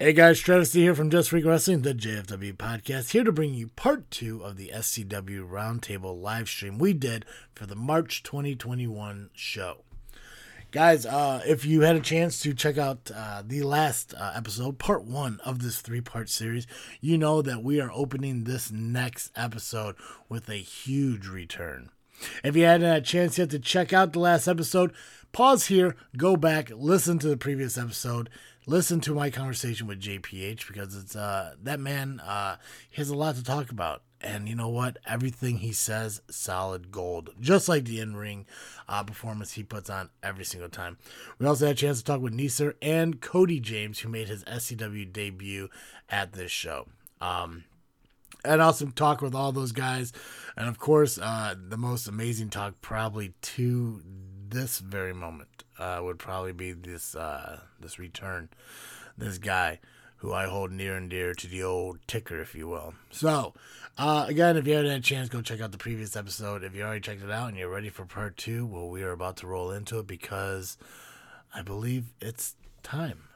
Hey guys, Travis here from Just Freak Wrestling, the JFW podcast, here to bring you part two of the SCW Roundtable live stream we did for the March 2021 show. Guys, uh, if you had a chance to check out uh, the last uh, episode, part one of this three part series, you know that we are opening this next episode with a huge return. If you hadn't had a chance yet to check out the last episode, pause here, go back, listen to the previous episode, listen to my conversation with JPH because it's uh that man uh he has a lot to talk about. And you know what? Everything he says, solid gold. Just like the in-ring uh, performance he puts on every single time. We also had a chance to talk with Neeser and Cody James, who made his SCW debut at this show. Um, and also talk with all those guys. And of course, uh, the most amazing talk probably to this very moment uh, would probably be this uh, this return, this guy who I hold near and dear to the old ticker, if you will. So, uh, again, if you haven't had a chance, go check out the previous episode. If you already checked it out and you're ready for part two, well, we are about to roll into it because I believe it's time.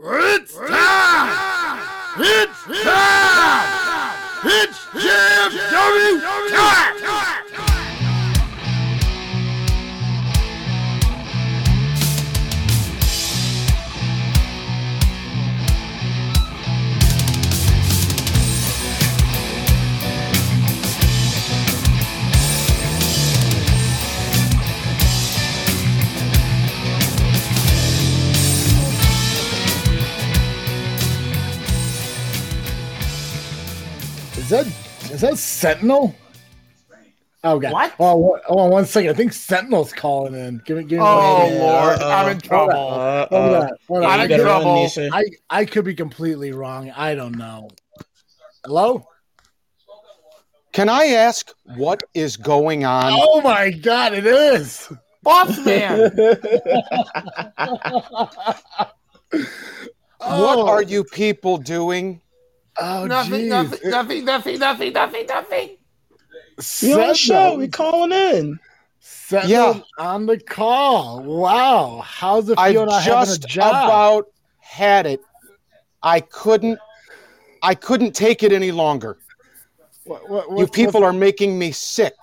It's time! It's time! It's JFW time! Is that is that Sentinel? Oh god. What? Oh, one- hold on one second. I think Sentinel's calling in. Give me give me Oh one second. Lord, Uh-oh. I'm in trouble. Uh, Hold uh, on. Hold on. I'm in could, trouble. I I could be completely wrong. I don't know. Hello? Can I ask what is going on? Oh my god, it is. Boss man. What are you people doing? Oh nothing, jeez. nothing, nothing, nothing, nothing, nothing, nothing. We on the show. We calling in. Sentinel Yeah. on the call. Wow. How's it feel I've not having a just job? about had it. I couldn't. I couldn't take it any longer. What- what- You what's- people are making me sick.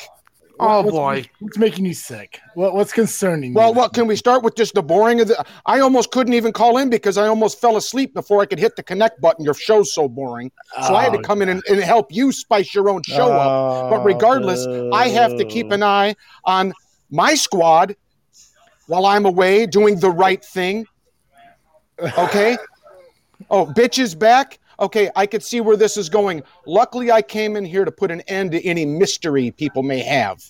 Oh what's- boy. What's making you sick? What, what's concerning Well, you? what can we start with? Just the boring of the. I almost couldn't even call in because I almost fell asleep before I could hit the connect button. Your show's so boring, so I had to Oh, come in and, and help you spice your own show up. But oh, regardless, I have to keep an eye on my squad while I'm away doing the right thing. Okay? Oh, bitch is back. Okay, I could see where this is going. Luckily, I came in here to put an end to any mystery people may have.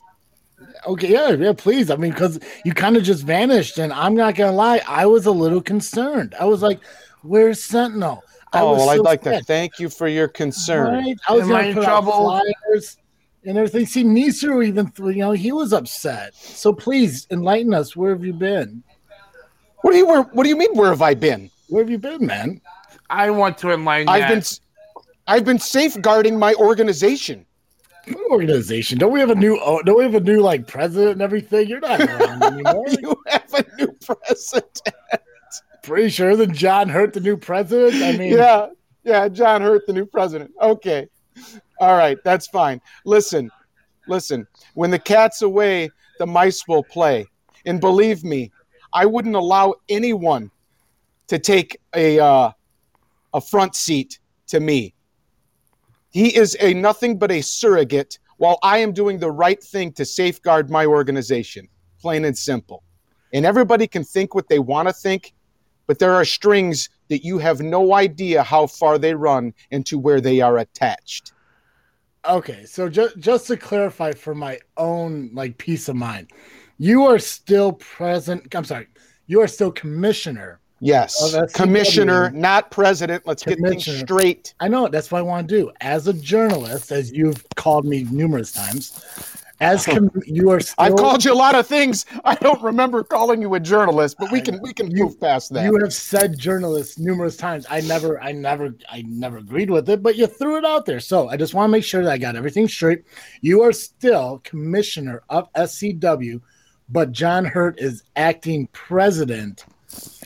Okay, yeah, yeah, please. I mean, because you kind of just vanished, and I'm not gonna lie, I was a little concerned. I was like, "Where's Sentinel?" I Oh, well, so I'd like to thank you for your concern. Right? I was Am gonna I in put out trouble? flyers and everything. See, Nisru even, you know, he was upset. So please enlighten us. Where have you been? What do you where, What do you mean? Where have I been? Where have you been, man? I want to enlighten I've that. been, s- I've been safeguarding my organization. What organization? Don't we have a new? Oh, don't we have a new like president and everything? You're not around anymore. you have a new president. Pretty sure that John Hurt the new president. I mean, yeah, yeah. John Hurt, the new president. Okay, all right, that's fine. Listen, listen. When the cat's away, the mice will play. And believe me, I wouldn't allow anyone to take a uh, a front seat to me. He is a nothing but a surrogate, while I am doing the right thing to safeguard my organization. Plain and simple. And everybody can think what they want to think, but there are strings that you have no idea how far they run and to where they are attached. Okay, so just just to clarify for my own like peace of mind, you are still present. I'm sorry, you are still commissioner. Yes, Oh, commissioner, CW. not president. Let's get things straight. I know that's what I want to do. As a journalist, as you've called me numerous times, as com- you are still, I've called you a lot of things. I don't remember calling you a journalist, but we can we can You- move past that. You have said journalist numerous times. I never, I never, I never agreed with it, but you threw it out there. So I just want to make sure that I got everything straight. You are still commissioner of SCW, but John Hurt is acting president.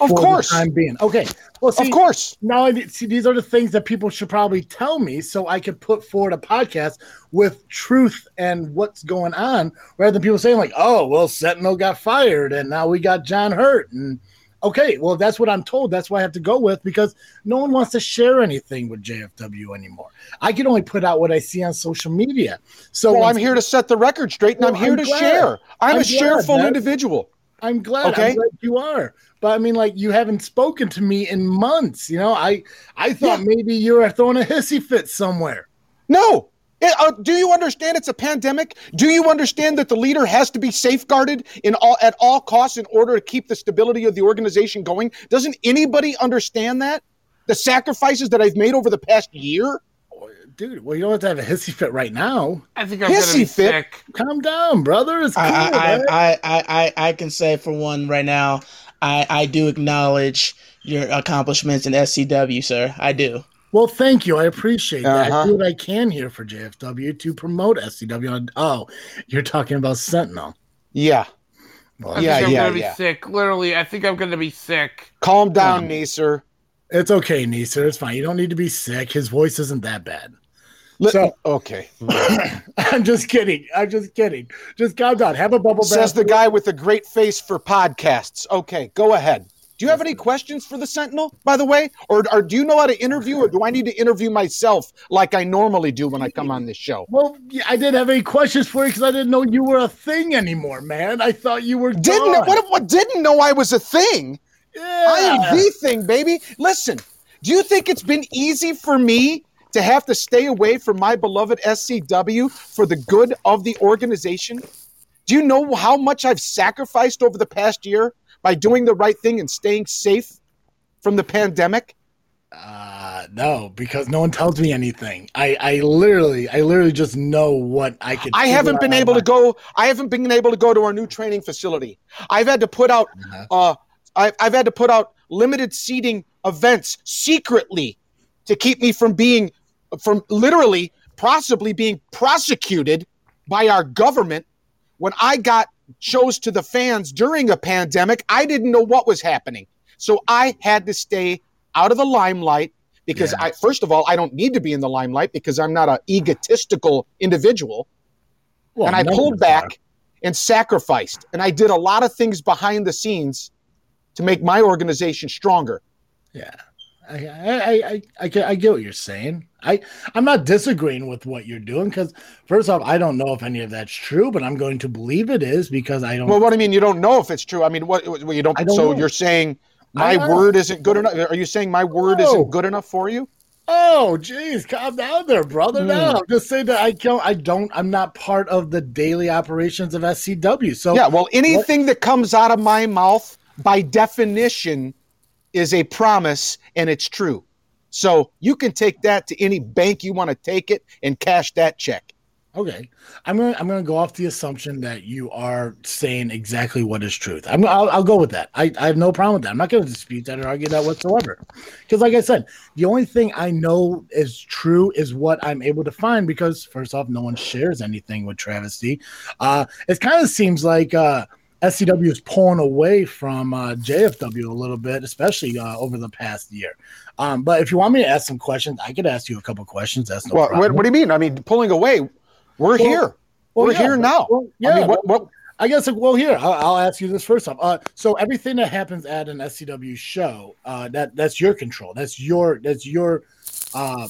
Of course. I'm being. Okay, Well, see, of course. Now, I need- see, these are the things that people should probably tell me so I could put forward a podcast with truth and what's going on rather than people saying, like, oh, well, Sentinel got fired and now we got John Hurt. And okay, well, that's what I'm told. That's what I have to go with because no one wants to share anything with JFW anymore. I can only put out what I see on social media. So Well, I'm here to set the record straight, and Well, I'm here I'm to glad. share. I'm, I'm a glad, shareful man. individual. I'm glad. Okay. I'm glad you are. But I mean, like, you haven't spoken to me in months. You know, I I thought Yeah. maybe you were throwing a hissy fit somewhere. No. It- uh, do you understand it's a pandemic? Do you understand that the leader has to be safeguarded in all at all costs in order to keep the stability of the organization going? Doesn't anybody understand that? The sacrifices that I've made over the past year? Dude, well, you don't have to have a hissy fit right now. I think I'm gonna Hissy be fit. sick. Calm down, brother. It's cool. I, I, man. I, I, I, I can say for one right now, I, I do acknowledge your accomplishments in SCW, sir. I do. well, thank you. I appreciate that. I Uh-huh. do what I can here for JFW to promote SCW. Oh, you're talking about Sentinel. Yeah. Well, I Yeah, think I'm yeah, gonna be yeah. sick. Literally, I think I'm gonna be sick. Calm down, Um, Nacer. It's okay, Neeser. It's fine. You don't need to be sick. His voice isn't that bad. Li- so- okay. Mm. I'm just kidding. I'm just kidding. Just calm down. Have a bubble bath. Says the guy with the great face for podcasts. Okay, go ahead. Do you have any questions for the Sentinel, by the way? Or, or do you know how to interview, or do I need to interview myself like I normally do when I come on this show? Well, I didn't have any questions for you because I didn't know you were a thing anymore, man. I thought you were Didn't gone. what, what didn't know I was a thing? Yeah. I am the thing, baby. Listen, do you think it's been easy for me to have to stay away from my beloved SCW for the good of the organization? Do you know how much I've sacrificed over the past year by doing the right thing and staying safe from the pandemic? Uh, no, because no one tells me anything. I, I literally, I literally just know what I could. I haven't been able my- to go. I haven't been able to go to our new training facility. I've had to put out. Uh-huh. Uh, I've, I've had to put out limited seating events secretly to keep me from being, from literally, possibly being prosecuted by our government. When I got shows to the fans during a pandemic, I didn't know what was happening, so I had to stay out of the limelight. Because Yeah. I, first of all, I don't need to be in the limelight because I'm not an egotistical individual Well, and I pulled back are. and sacrificed. And I did a lot of things behind the scenes to make my organization stronger. Yeah, I, I, I, I, I, get, I get what you're saying. I, I'm not disagreeing with what you're doing because first off, I don't know if any of that's true, but I'm going to believe it is because I don't. Well, what do you mean? You don't know if it's true? I mean, what? what you don't. Don't so know. you're saying my word isn't good enough? Are you saying my word No. isn't good enough for you? Oh, geez, calm down there, brother. Hmm. No, just saying that I don't, I don't, I'm not part of the daily operations of SCW. So Yeah. Well, anything that comes out of my mouth, by definition, is a promise and it's true. So you can take that to any bank you want to take it and cash that check. Okay, I'm gonna I'm gonna go off the assumption that you are saying exactly what is truth. I'm I'll, I'll go with that. I, I have no problem with that. I'm not going to dispute that or argue that whatsoever. Because like I said, the only thing I know is true is what I'm able to find. Because first off, no one shares anything with Travesty. Uh, it kind of seems like uh, SCW is pulling away from uh, JFW a little bit, especially uh, over the past year. Um, but if you want me to ask some questions, I could ask you a couple questions. That's no Well, problem. what, what do you mean? I mean, pulling away. We're Well, here. Well, We're yeah, here now. well, yeah, I mean, what, what, I guess. Well, here I'll, I'll ask you this first off. Uh, so everything that happens at an SCW show, uh, that that's your control. That's your that's your, uh,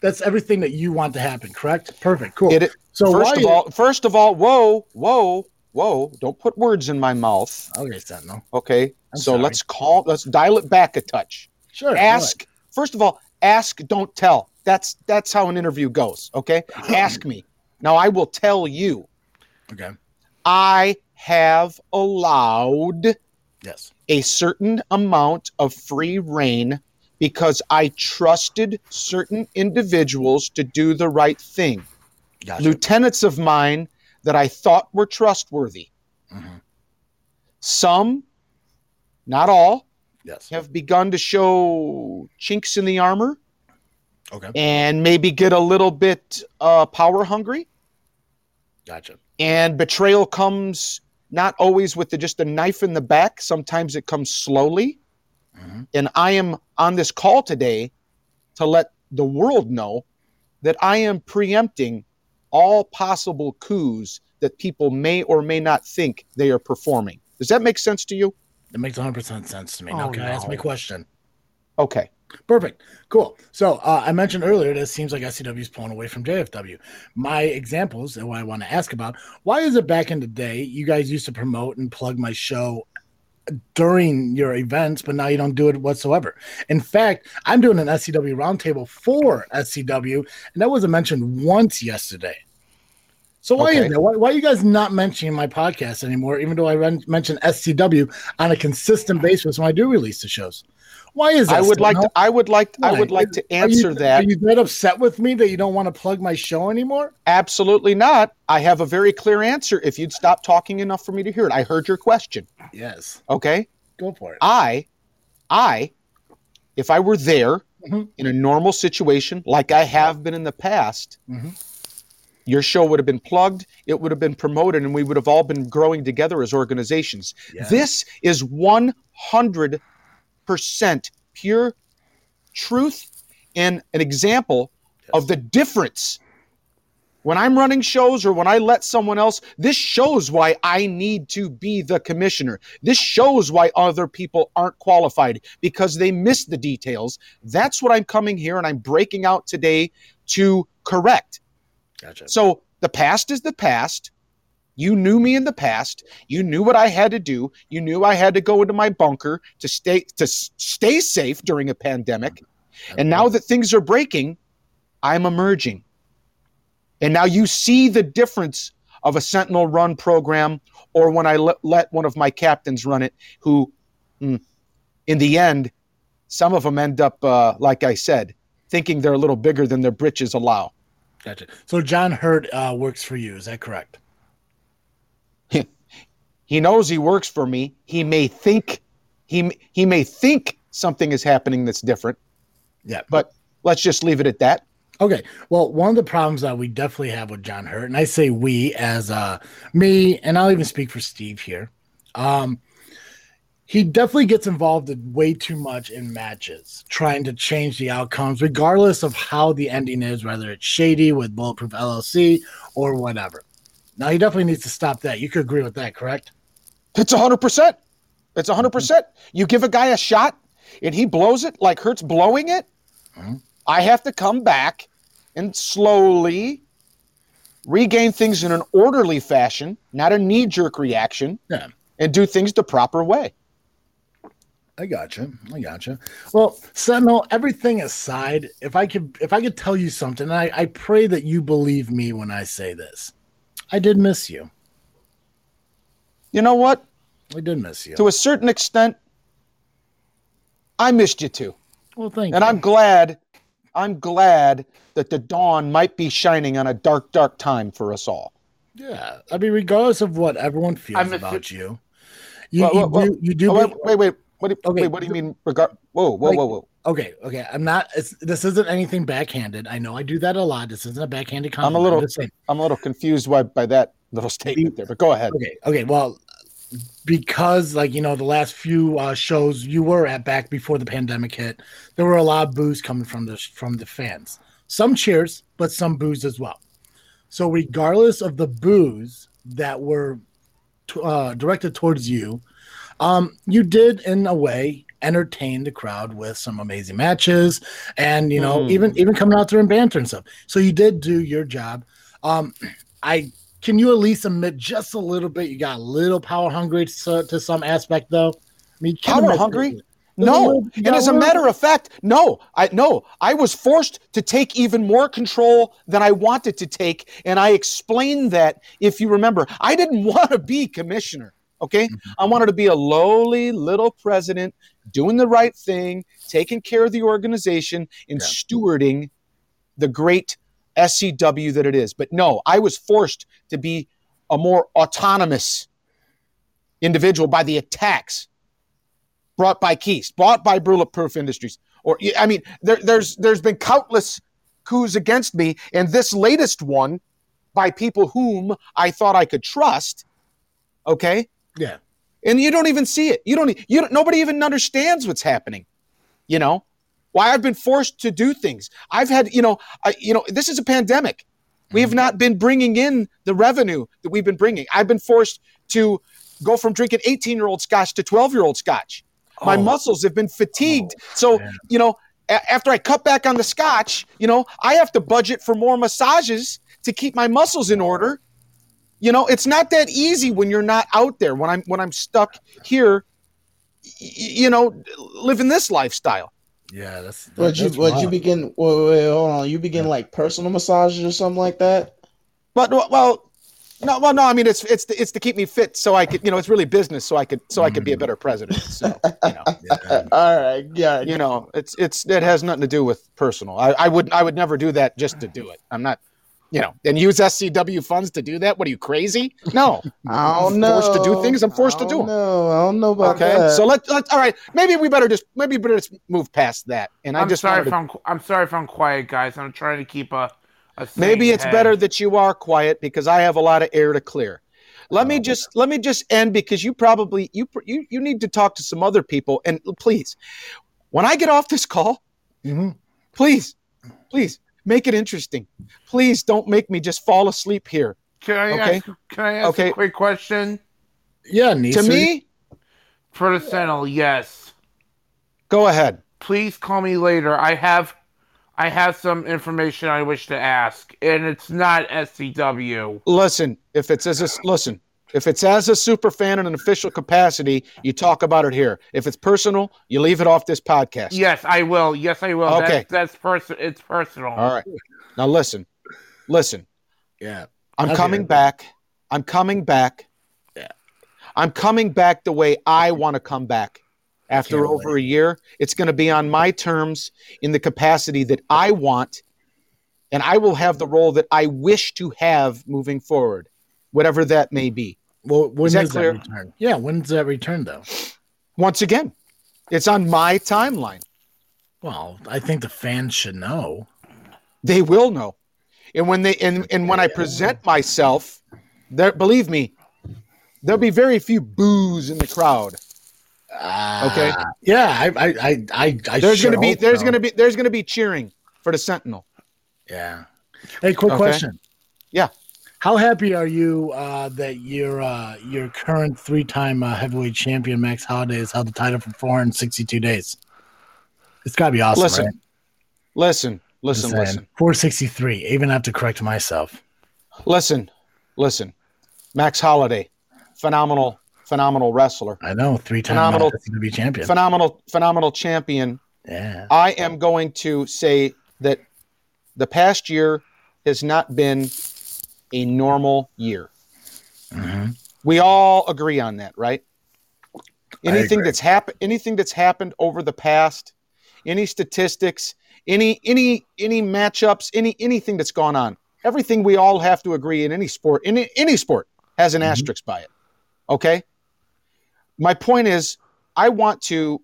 that's everything that you want to happen. Correct? Perfect. Cool. It- so first of all, first of all, whoa, whoa, whoa! Don't put words in my mouth. okay, Sentinel. Okay, I'm so sorry. let's call. Let's dial it back a touch. Sure. Ask. First of all, ask. Don't tell. That's that's how an interview goes. Okay, ask me. Now I will tell you. Okay. I have allowed Yes. a certain amount of free reign because I trusted certain individuals to do the right thing. Gotcha. lieutenants of mine that I thought were trustworthy. Mhm. Some, not all, Yes. have begun to show chinks in the armor Okay. and maybe get a little bit uh, power hungry. Gotcha. And betrayal comes not always with the, just a knife in the back. Sometimes it comes slowly. And I am on this call today to let the world know that I am preempting all possible coups that people may or may not think they are performing. Does that make sense to you? It makes 100% sense to me. Now, Oh, can I ask my question? Okay. Perfect. Cool. So uh, I mentioned earlier that it seems like SCW is pulling away from JFW. My examples and what I want to ask about why is it back in the day you guys used to promote and plug my show during your events, but now you don't do it whatsoever? In fact, I'm doing an SCW roundtable for SCW, and that wasn't mentioned once yesterday. So why Okay. is that? Why, why are you guys not mentioning my podcast anymore, even though I run, mention SCW on a consistent uh-huh. basis when I do release the shows? Why is that? I would like to I would like I would like to Are you- answer that. Are you that upset with me that you don't want to plug my show anymore? Absolutely not. I have a very clear answer if you'd stop talking enough for me to hear it. I heard your question. Yes. Okay? Go for it. I I if I were there Mhm. in a normal situation like I have been in the past, Mhm. your show would have been plugged, it would have been promoted and we would have all been growing together as organizations. Yeah. This is 100% pure truth and an example of the difference. When I'm running shows or when I let someone else, this shows why I need to be the commissioner. This shows why other people aren't qualified because they miss the details. That's what I'm coming here and I'm breaking out today to correct. Gotcha. So the past is the past. You knew me in the past. You knew what I had to do. You knew I had to go into my bunker to stay to stay safe during a pandemic. And now that things are breaking, I'm emerging. And now you see the difference of a Sentinel run program or when I let, let one of my captains run it, who, mm, in the end, some of them end up, uh, like I said, thinking they're a little bigger than their britches allow. Gotcha. So John Hurt uh, works for you. Is that correct? He knows he works for me. He may think he he may think something is happening that's different, Yeah. but let's just leave it at that. Okay. Well, one of the problems that we definitely have with John Hurt, and I say we as uh, me, and I'll even speak for Steve here. Um, he definitely gets involved in way too much in matches, trying to change the outcomes, regardless of how the ending is, whether it's shady with Bulletproof LLC or whatever. Now, he definitely needs to stop that. You could agree with that, correct? It's hundred percent. It's hundred percent. You give a guy a shot and he blows it like Hurt's blowing it. Mhm. I have to come back and slowly regain things in an orderly fashion, not a knee jerk reaction, Yeah. and do things the proper way. I gotcha. I gotcha. Well, Sentinel, everything aside, if I could if I could tell you something, I, I pray that you believe me when I say this. I did miss you. You know what? I did miss you. To a certain extent, I missed you too. well, thank And you. I'm glad, I'm glad that the dawn might be shining on a dark, dark time for us all. yeah. I mean, regardless of what everyone feels I miss about you, you, Well, you well, well, do you do Oh, wait, wait, wait. What do, Okay. wait, what do you mean? Regard? Whoa, whoa, Like- whoa, whoa! Okay, okay. I'm not. It's, this isn't anything backhanded. I know I do that a lot. This isn't a backhanded comment. I'm a little- just saying. I'm a little confused by, by that little statement there, but go ahead. Okay, okay. Well, because like you know, the last few uh, shows you were at back before the pandemic hit, there were a lot of boos coming from the from the fans. Some cheers, but some boos as well. So regardless of the boos that were t- uh, directed towards you, um, you did in a way entertain the crowd with some amazing matches, and you know Hmm. even even coming out there and banter and stuff. So you did do your job. Um, I can you at least admit just a little bit you got a little power hungry to, to some aspect though. I mean, can Power hungry? No, and as a matter of fact, no, I no, I was forced to take even more control than I wanted to take, and I explained that. If you remember, I didn't want to be commissioner. Okay, mm-hmm. I wanted to be a lowly little president, doing the right thing, taking care of the organization, and Yeah. stewarding the great SCW that it is. But no, I was forced to be a more autonomous individual by the attacks brought by Keys, bought by Bulletproof Industries. Or I mean, there, there's there's been countless coups against me, and this latest one by people whom I thought I could trust. Okay, Yeah. and you don't even see it. You don't. You don't, nobody even understands what's happening. You know why I've been forced to do things. I've had you know I, you know this is a pandemic. We have mm-hmm. not been bringing in the revenue that we've been bringing. I've been forced to go from drinking 18 year old scotch to 12 year old scotch. My Oh. muscles have been fatigued. Oh, so man. you know a- after I cut back on the scotch, you know I have to budget for more massages to keep my muscles in order. You know, it's not that easy when you're not out there. When I'm when I'm stuck here, y- you know, living this lifestyle. Yeah, that's. that- Would you that's would you begin? Wait, wait, hold on. You begin like personal massages or something like that? But well, no, well, no. I mean, it's it's to, it's to keep me fit, so I could, you know, it's really business, so I could so I could be a mm. better president. So you know, Yeah. All right, yeah. you know, it's it's it has nothing to do with personal. I, I would I would never do that just to do it. I'm not, you know, and use SCW funds to do that. What are you crazy? No. I don't I'm know. forced to do things, I'm forced to do don't 'em. know. I don't know about Okay. that. So let let all right. Maybe we better just maybe we better just move past that. And I I'm just sorry wanted if to- I'm I'm sorry if I'm quiet, guys. I'm trying to keep a. a Maybe it's head. better that you are quiet because I have a lot of air to clear. Let me just let me just end because you probably you you you need to talk to some other people and please when I get off this call, Mhm. please please make it interesting. Please don't make me just fall asleep here. Can I Okay. ask? Can I ask Okay. a quick question Yeah, Nisa. To me, for the Sentinel? Yes. go ahead. Please call me later. I have, I have some information I wish to ask, and it's not SCW. Listen, if it's as a listen, if it's as a super fan in an official capacity, you talk about it here. If it's personal, you leave it off this podcast. Yes, I will. Yes, I will. Okay. That's, that's person. It's personal. All right. Now listen. Listen. Yeah. I'm Okay. coming back. I'm coming back. Yeah. I'm coming back the way I want to come back. After Can't over a year, it's going to be on my terms in the capacity that I want, and I will have the role that I wish to have moving forward, whatever that may be. Well, when Is that is clear? return? Yeah, when's that return though? Once again, it's on my timeline. Well, I think the fans should know. They will know, and when they and, and when I present myself, there, believe me, there'll be very few boos in the crowd. Okay. Ah, yeah, I, I, I, I, I there's sure gonna be there's so. gonna be there's gonna be cheering for the Sentinel. Yeah. Hey, quick Okay. question. Yeah. How happy are you uh, that your uh, your current three time uh, heavyweight champion Max Holiday has held the title for 462 days? It's got to be awesome, listen, right? listen, listen, listen, 463. Even have to correct myself. listen, listen. Max Holiday, phenomenal, phenomenal wrestler, I know, three time Phenomenal. be champion. phenomenal, phenomenal champion. yeah. I am going to say that the past year has not been a normal year. Mhm. We all agree on that, right? Anything that's happened, anything that's happened over the past, any statistics, any any any matchups, any anything that's gone on, everything we all have to agree in any sport, in any sport, has an Mhm. asterisk by it. Okay. My point is, I want to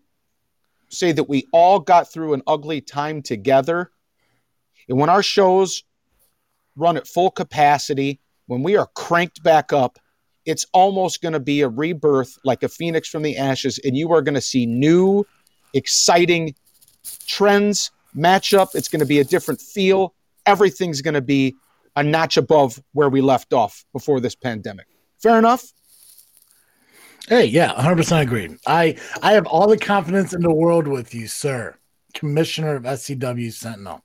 say that we all got through an ugly time together, and when our shows run at full capacity, when we are cranked back up, it's almost going to be a rebirth like a phoenix from the ashes, and you are going to see new, exciting trends, matchup. It's going to be a different feel. Everything's going to be a notch above where we left off before this pandemic. Fair enough? Hey, yeah, 100% agree. I I have all the confidence in the world with you, sir. Commissioner of SCW Sentinel.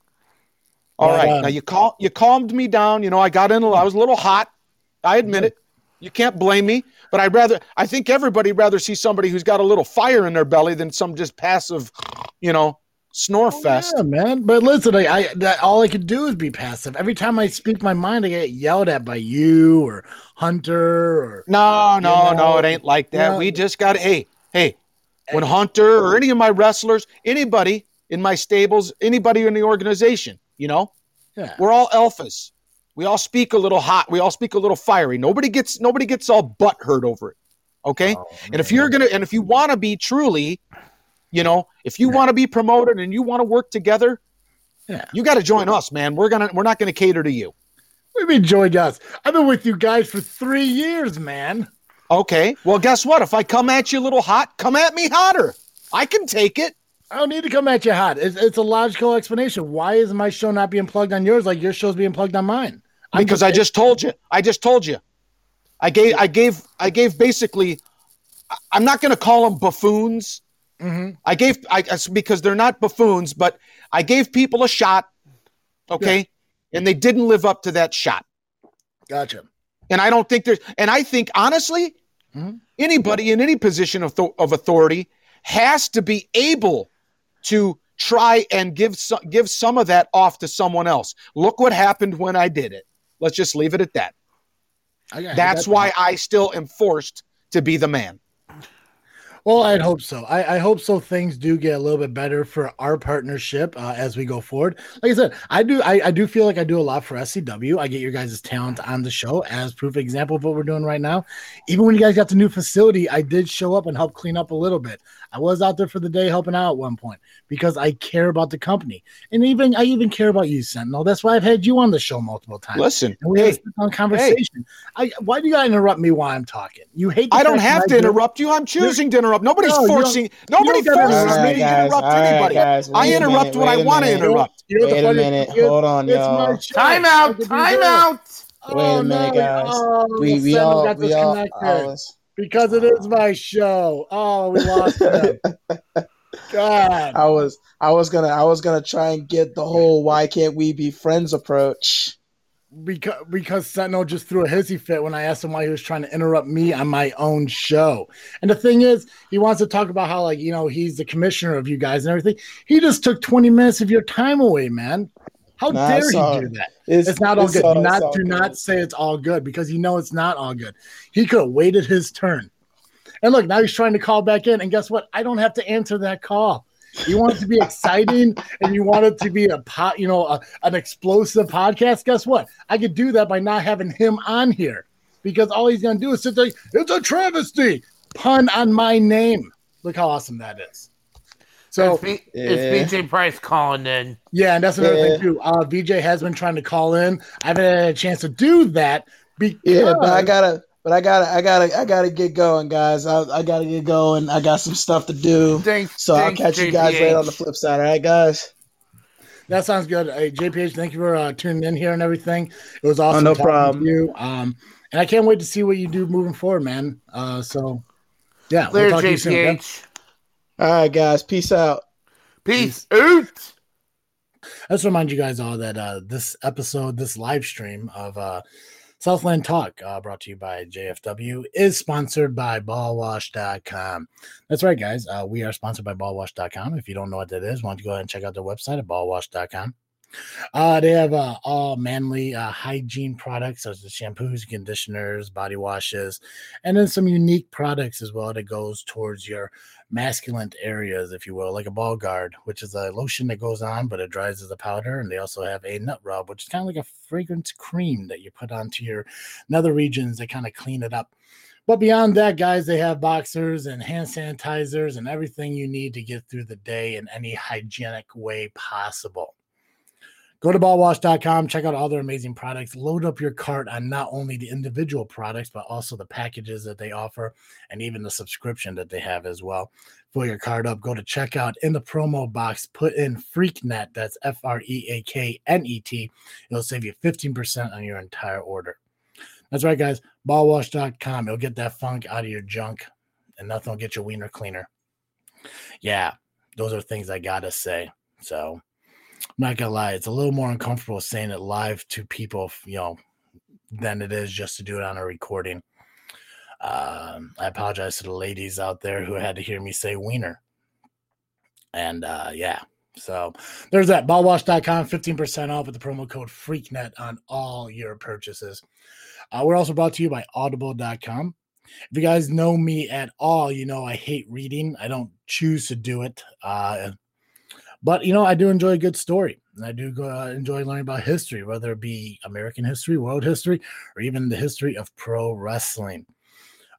All right. um, now you cal- you calmed me down. You know, I got in. a- I was a little hot. I admit it. You can't blame me. But I'd rather. I think everybody rather see somebody who's got a little fire in their belly than some just passive, you know, snore fest. Yeah, man. But listen, I, I that, all I could do is be passive. Every time I speak my mind, I get yelled at by you or Hunter or No, no, You no. It ain't like that. We just got. Hey, hey. When Hunter or any of my wrestlers, anybody in my stables, anybody in the organization, you know, yeah. we're all alphas. We all speak a little hot. We all speak a little fiery. Nobody gets nobody gets all butt hurt over it. Okay. Oh, And if you're gonna, and if you want to be truly, you know, if you Yeah. want to be promoted and you want to work together, Yeah. you got to join us, man. We're gonna, we're not gonna cater to you. We've enjoyed us. I've been with you guys for three years, man. Okay. Well, guess what? If I come at you a little hot, come at me hotter. I can take it. I don't need to come at you hot. It's, it's a logical explanation. Why is my show not being plugged on yours like your show's being plugged on mine? I'm because I just told you. I just told you. I gave. I gave. I gave basically. I'm not going to call them buffoons. Mhm. I gave. I because they're not buffoons, but I gave people a shot. Okay, and they didn't live up to that shot. Gotcha. And I don't think there's. And I think honestly, Mhm. anybody in any position of, th- of authority has to be able to try and give some, give some of that off to someone else. Look what happened when I did it. Let's just leave it at that. I got- I That's got why I still am forced to be the man. Well, I'd hope so. I, I hope so. Things do get a little bit better for our partnership uh, as we go forward. Like I said, I do. I, I do feel like I do a lot for SCW. I get your guys' talent on the show as proof example of what we're doing right now. Even when you guys got the new facility, I did show up and help clean up a little bit. I was out there for the day helping out at one point because I care about the company, and even I even care about you, Sentinel. That's why I've had you on the show multiple times. Listen, and we had a hey, sit-down conversation. I, why do you gotta interrupt me while I'm talking? You hate. I don't fact that have I to do- interrupt you. I'm choosing to interrupt. Nobody's No, forcing. Nobody you don't gotta forces interrupt. me to guys, interrupt all right, anybody. guys, I interrupt minute, when I want to interrupt. You know Wait a minute. it's- Hold on, it's y'all. my. Time out. Time out. Wait a minute, oh, guys. Oh, we we Sentinel all got we all disconnected I was- because it is my show. Oh, we lost him. God. I was I was gonna I was gonna try and get the whole why can't we be friends approach. because because Sentinel just threw a hissy fit when I asked him why he was trying to interrupt me on my own show. And the thing is, he wants to talk about how like you know he's the commissioner of you guys and everything. He just took twenty minutes of your time away, man. How Nah, dare he do that? It's, It's not all it's good. all- do not do good. not say it's all good because you know it's not all good. He could have waited his turn. And look, now he's trying to call back in. And guess what? I don't have to answer that call. You want it to be exciting and you want it to be a pot, you know, a, an explosive podcast. Guess what? I could do that by not having him on here because all he's gonna do is sit there. It's a travesty. Pun on my name. Look how awesome that is. So it's, B- it's BJ Price calling in. yeah, and that's another Yeah. thing too. Uh, VJ has been trying to call in. I haven't had a chance to do that because Yeah, but I gotta but I gotta I gotta I gotta get going, guys. I, I gotta get going. I got some stuff to do. Thanks. So I'll thanks, catch you guys JPH. later on the flip side. All right, guys. that sounds good. Hey, JPH, thank you for uh, tuning in here and everything. It was awesome. Oh, no problem. You. Um, and I can't wait to see what you do moving forward, man. Uh, so yeah, we'll Later, talk to you soon. okay? JPH. All right, guys. Peace out. Peace out. Let's remind you guys all that uh, this episode, this live stream of uh, Southland Talk, uh, brought to you by JFW, is sponsored by ballwash.com. That's right, guys. Uh, we are sponsored by ballwash.com. If you don't know what that is, why don't you go ahead and check out their website at ballwash.com. Uh, they have uh, all manly uh, hygiene products such as shampoos, conditioners, body washes, and then some unique products as well that goes towards your masculine areas, if you will, like a ball guard, which is a lotion that goes on, but it dries as a powder. And they also have a nut rub, which is kind of like a fragrance cream that you put onto your nether regions that kind of clean it up. But beyond that, guys, they have boxers and hand sanitizers and everything you need to get through the day in any hygienic way possible. Go to ballwash.com, check out all their amazing products, load up your cart on not only the individual products, but also the packages that they offer and even the subscription that they have as well. Fill your cart up, go to checkout in the promo box, put in FreakNet, that's F R E A K N E T. It'll save you 15% on your entire order. That's right, guys. Ballwash.com. It'll get that funk out of your junk and nothing will get your wiener cleaner. Yeah, those are things I gotta say. So I'm not gonna lie, it's a little more uncomfortable saying it live to people, you know, than it is just to do it on a recording. Um, I apologize to the ladies out there who had to hear me say wiener. And uh, yeah, so there's that. Ballwash.com, 15% off with the promo code FreakNet on all your purchases. Uh, we're also brought to you by Audible.com. If you guys know me at all, you know I hate reading. I don't choose to do it. Uh, but you know, I do enjoy a good story. And I do uh, enjoy learning about history, whether it be American history, world history, or even the history of pro wrestling.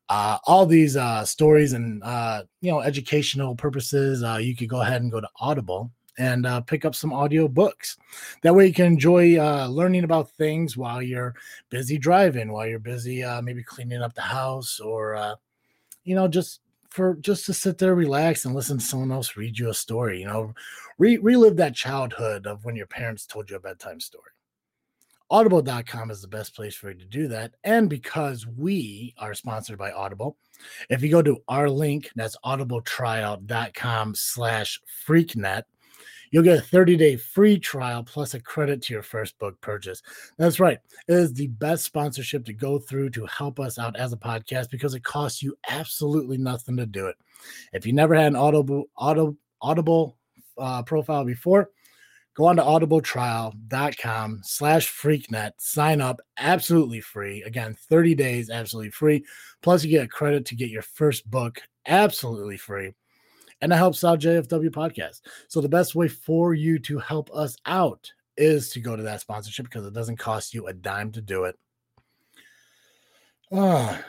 Uh, all these uh, stories and uh, you know educational purposes, uh, you could go ahead and go to Audible and uh, pick up some audio books. That way, you can enjoy learning about things while you're busy driving, while you're busy maybe cleaning up the house, or you know, just for just to sit there, relax, and listen to someone else read you a story. You know, re- relive that childhood of when your parents told you a bedtime story. Audible.com is the best place for you to do that. And because we are sponsored by Audible, if you go to our link, that's audibletrial.com slash freaknet, you'll get a 30-day free trial plus a credit to your first book purchase. That's right. It is the best sponsorship to go through to help us out as a podcast because it costs you absolutely nothing to do it. If you never had an Audible Audible, Audible uh, profile before, go on to audibletrial.com slash freaknet sign up absolutely free. Again 30 days absolutely free. Plus you get a credit to get your first book absolutely free. And that helps out jfw podcast. So the best way for you to help us out is to go to that sponsorship because it doesn't cost you a dime to do it. Oh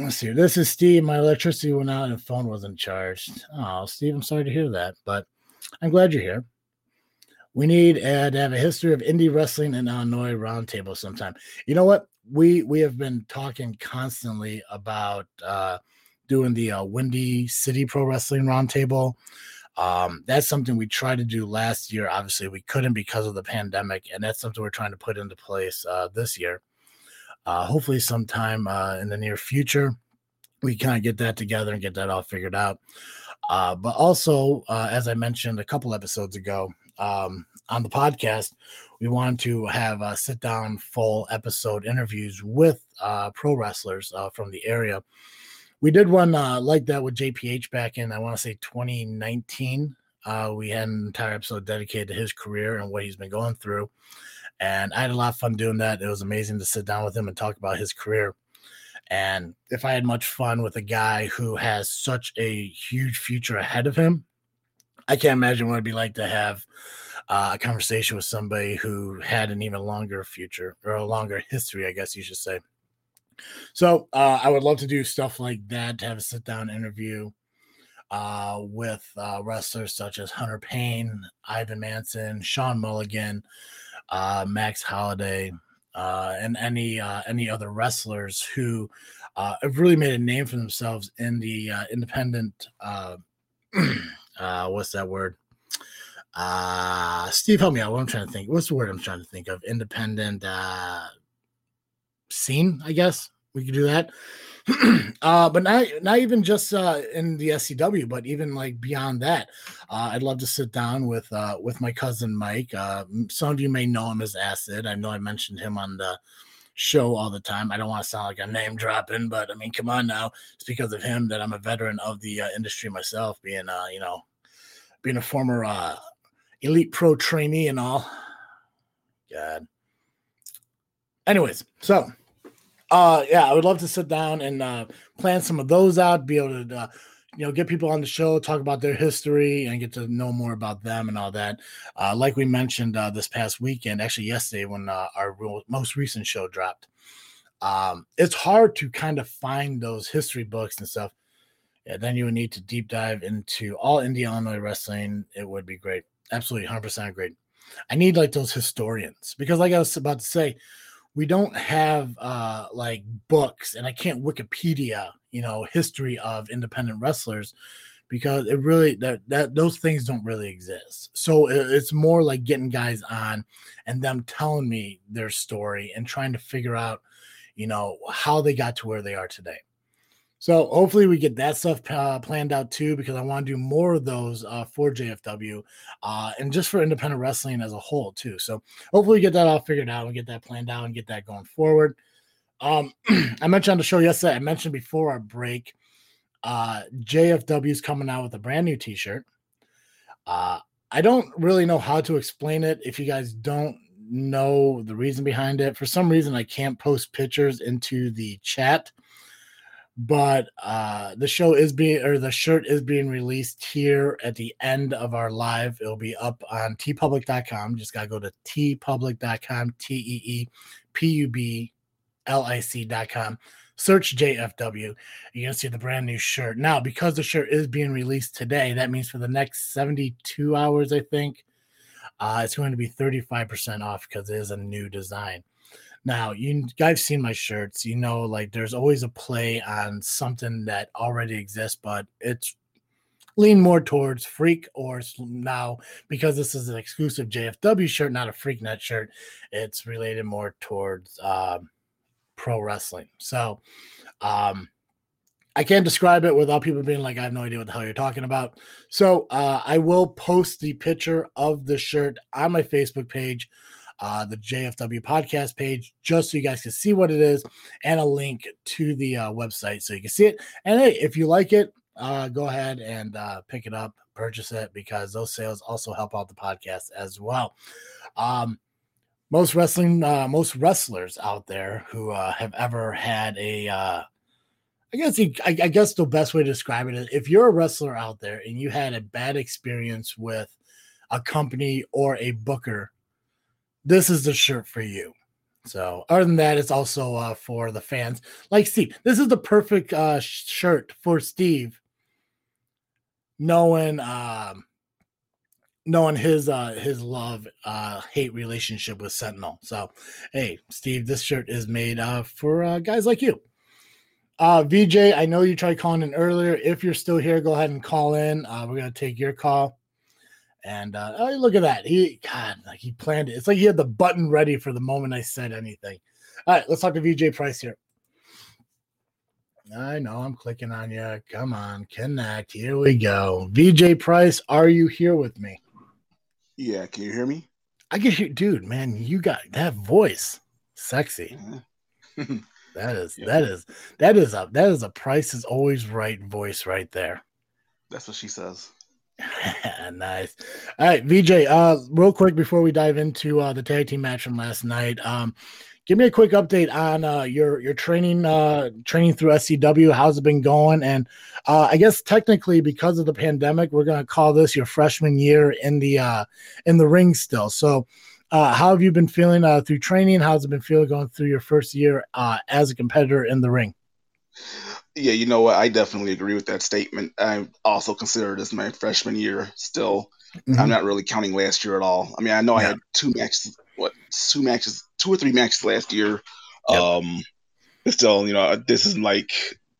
let's see. This is steve. My electricity went out and phone wasn't charged. Oh steve i'm sorry to hear that but i'm glad you're here we need uh, to have a history of indie wrestling in Illinois roundtable sometime. You know what? We we have been talking constantly about uh, doing the uh, Windy City Pro Wrestling Roundtable. Um, that's something we tried to do last year. Obviously, we couldn't because of the pandemic, and that's something we're trying to put into place uh, this year. Uh, hopefully, sometime uh, in the near future, we kind of get that together and get that all figured out. Uh, but also, uh, as I mentioned a couple episodes ago, um, on the podcast, we wanted to have uh, sit down full episode interviews with uh, pro wrestlers uh, from the area. We did one uh, like that with JPH back in, I want to say 2019. Uh, we had an entire episode dedicated to his career and what he's been going through. And I had a lot of fun doing that. It was amazing to sit down with him and talk about his career. And if I had much fun with a guy who has such a huge future ahead of him, I can't imagine what it'd be like to have uh, a conversation with somebody who had an even longer future or a longer history, I guess you should say. So uh, I would love to do stuff like that to have a sit down interview uh, with uh, wrestlers such as Hunter Payne, Ivan Manson, Sean Mulligan, uh, Max Holiday, uh, and any uh, any other wrestlers who uh, have really made a name for themselves in the uh, independent. Uh, uh, what's that word? Uh, Steve, help me out. What I'm trying to think. What's the word I'm trying to think of? Independent uh, scene, I guess we could do that. uh, but not not even just uh, in the SCW, but even like beyond that. Uh, I'd love to sit down with uh, with my cousin Mike. Uh, some of you may know him as Acid. I know I mentioned him on the show all the time. I don't want to sound like a name dropping, but I mean, come on now. It's because of him that I'm a veteran of the uh, industry myself, being uh, you know, being a former elite pro trainee and all. God. Anyways, so uh yeah, I would love to sit down and uh plan some of those out, be able to uh, you know get people on the show, talk about their history and get to know more about them and all that. Uh like we mentioned uh this past weekend, actually yesterday when uh, our real, most recent show dropped. Um it's hard to kind of find those history books and stuff. Yeah, then you would need to deep dive into all Indie Illinois wrestling. It would be great. Absolutely 100% great. I need like those historians because like I was about to say, we don't have uh like books and I can't Wikipedia, you know, history of independent wrestlers because it really that that those things don't really exist. So it, it's more like getting guys on and them telling me their story and trying to figure out, you know, how they got to where they are today. So hopefully we get that stuff uh, planned out too, because I want to do more of those uh, for JFW uh, and just for independent wrestling as a whole too. So hopefully we get that all figured out and get that planned out and get that going forward. Um, I mentioned on the show yesterday. I mentioned before our break, uh, JFW is coming out with a brand new T-shirt. Uh, I don't really know how to explain it. If you guys don't know the reason behind it, for some reason I can't post pictures into the chat but uh the show is being or the shirt is being released here at the end of our live it'll be up on teepublic.com just gotta go to teepublic.com t-e-e-p-u-b-l-i-c.com search JFW. You're gonna see the brand new shirt. Now, because the shirt is being released today, that means for the next 72 hours, I think, uh, it's going to be 35% off because it is a new design. Now, you guys seen my shirts, you know, like there's always a play on something that already exists, but it's lean more towards freak or now because this is an exclusive JFW shirt, not a freaknet shirt, it's related more towards um, pro wrestling. So, um, I can't describe it without people being like, I have no idea what the hell you're talking about. So uh, I will post the picture of the shirt on my Facebook page, uh, the JFW podcast page, just so you guys can see what it is, and a link to the uh, website so you can see it. And hey, if you like it, uh, go ahead and uh, pick it up, purchase it, because those sales also help out the podcast as well. Um, most wrestling, uh, most wrestlers out there who uh, have ever had a uh, I guess I, I guess the best way to describe it is if you're a wrestler out there and you had a bad experience with a company or a booker, this is the shirt for you. So, other than that, it's also uh, for the fans. Like Steve, this is the perfect uh, shirt for Steve, knowing um, knowing his uh, his love uh, hate relationship with Sentinel. So, hey, Steve, this shirt is made uh, for uh, guys like you. Uh, VJ, I know you tried calling in earlier. If you're still here, go ahead and call in. Uh, we're gonna take your call. And uh, oh, look at that. He God, like he planned it. It's like he had the button ready for the moment I said anything. All right, let's talk to VJ Price here. I know I'm clicking on you. Come on, connect. Here we go. VJ Price, are you here with me? Yeah, can you hear me? I can hear, dude. Man, you got that voice, sexy. That is yeah. that is that is a that is a price is always right voice right there. That's what she says. nice. All right, VJ. Uh, real quick before we dive into uh, the tag team match from last night, um, give me a quick update on uh, your your training uh, training through SCW. How's it been going? And uh, I guess technically because of the pandemic, we're gonna call this your freshman year in the uh, in the ring still. So uh, how have you been feeling uh, through training? How's it been feeling going through your first year uh, as a competitor in the ring? Yeah, you know what? I definitely agree with that statement. I also consider this my freshman year still. Mm-hmm. I'm not really counting last year at all. I mean, I know yeah. I had two matches, what, two matches, two or three matches last year. Yep. Um, still, you know, this is like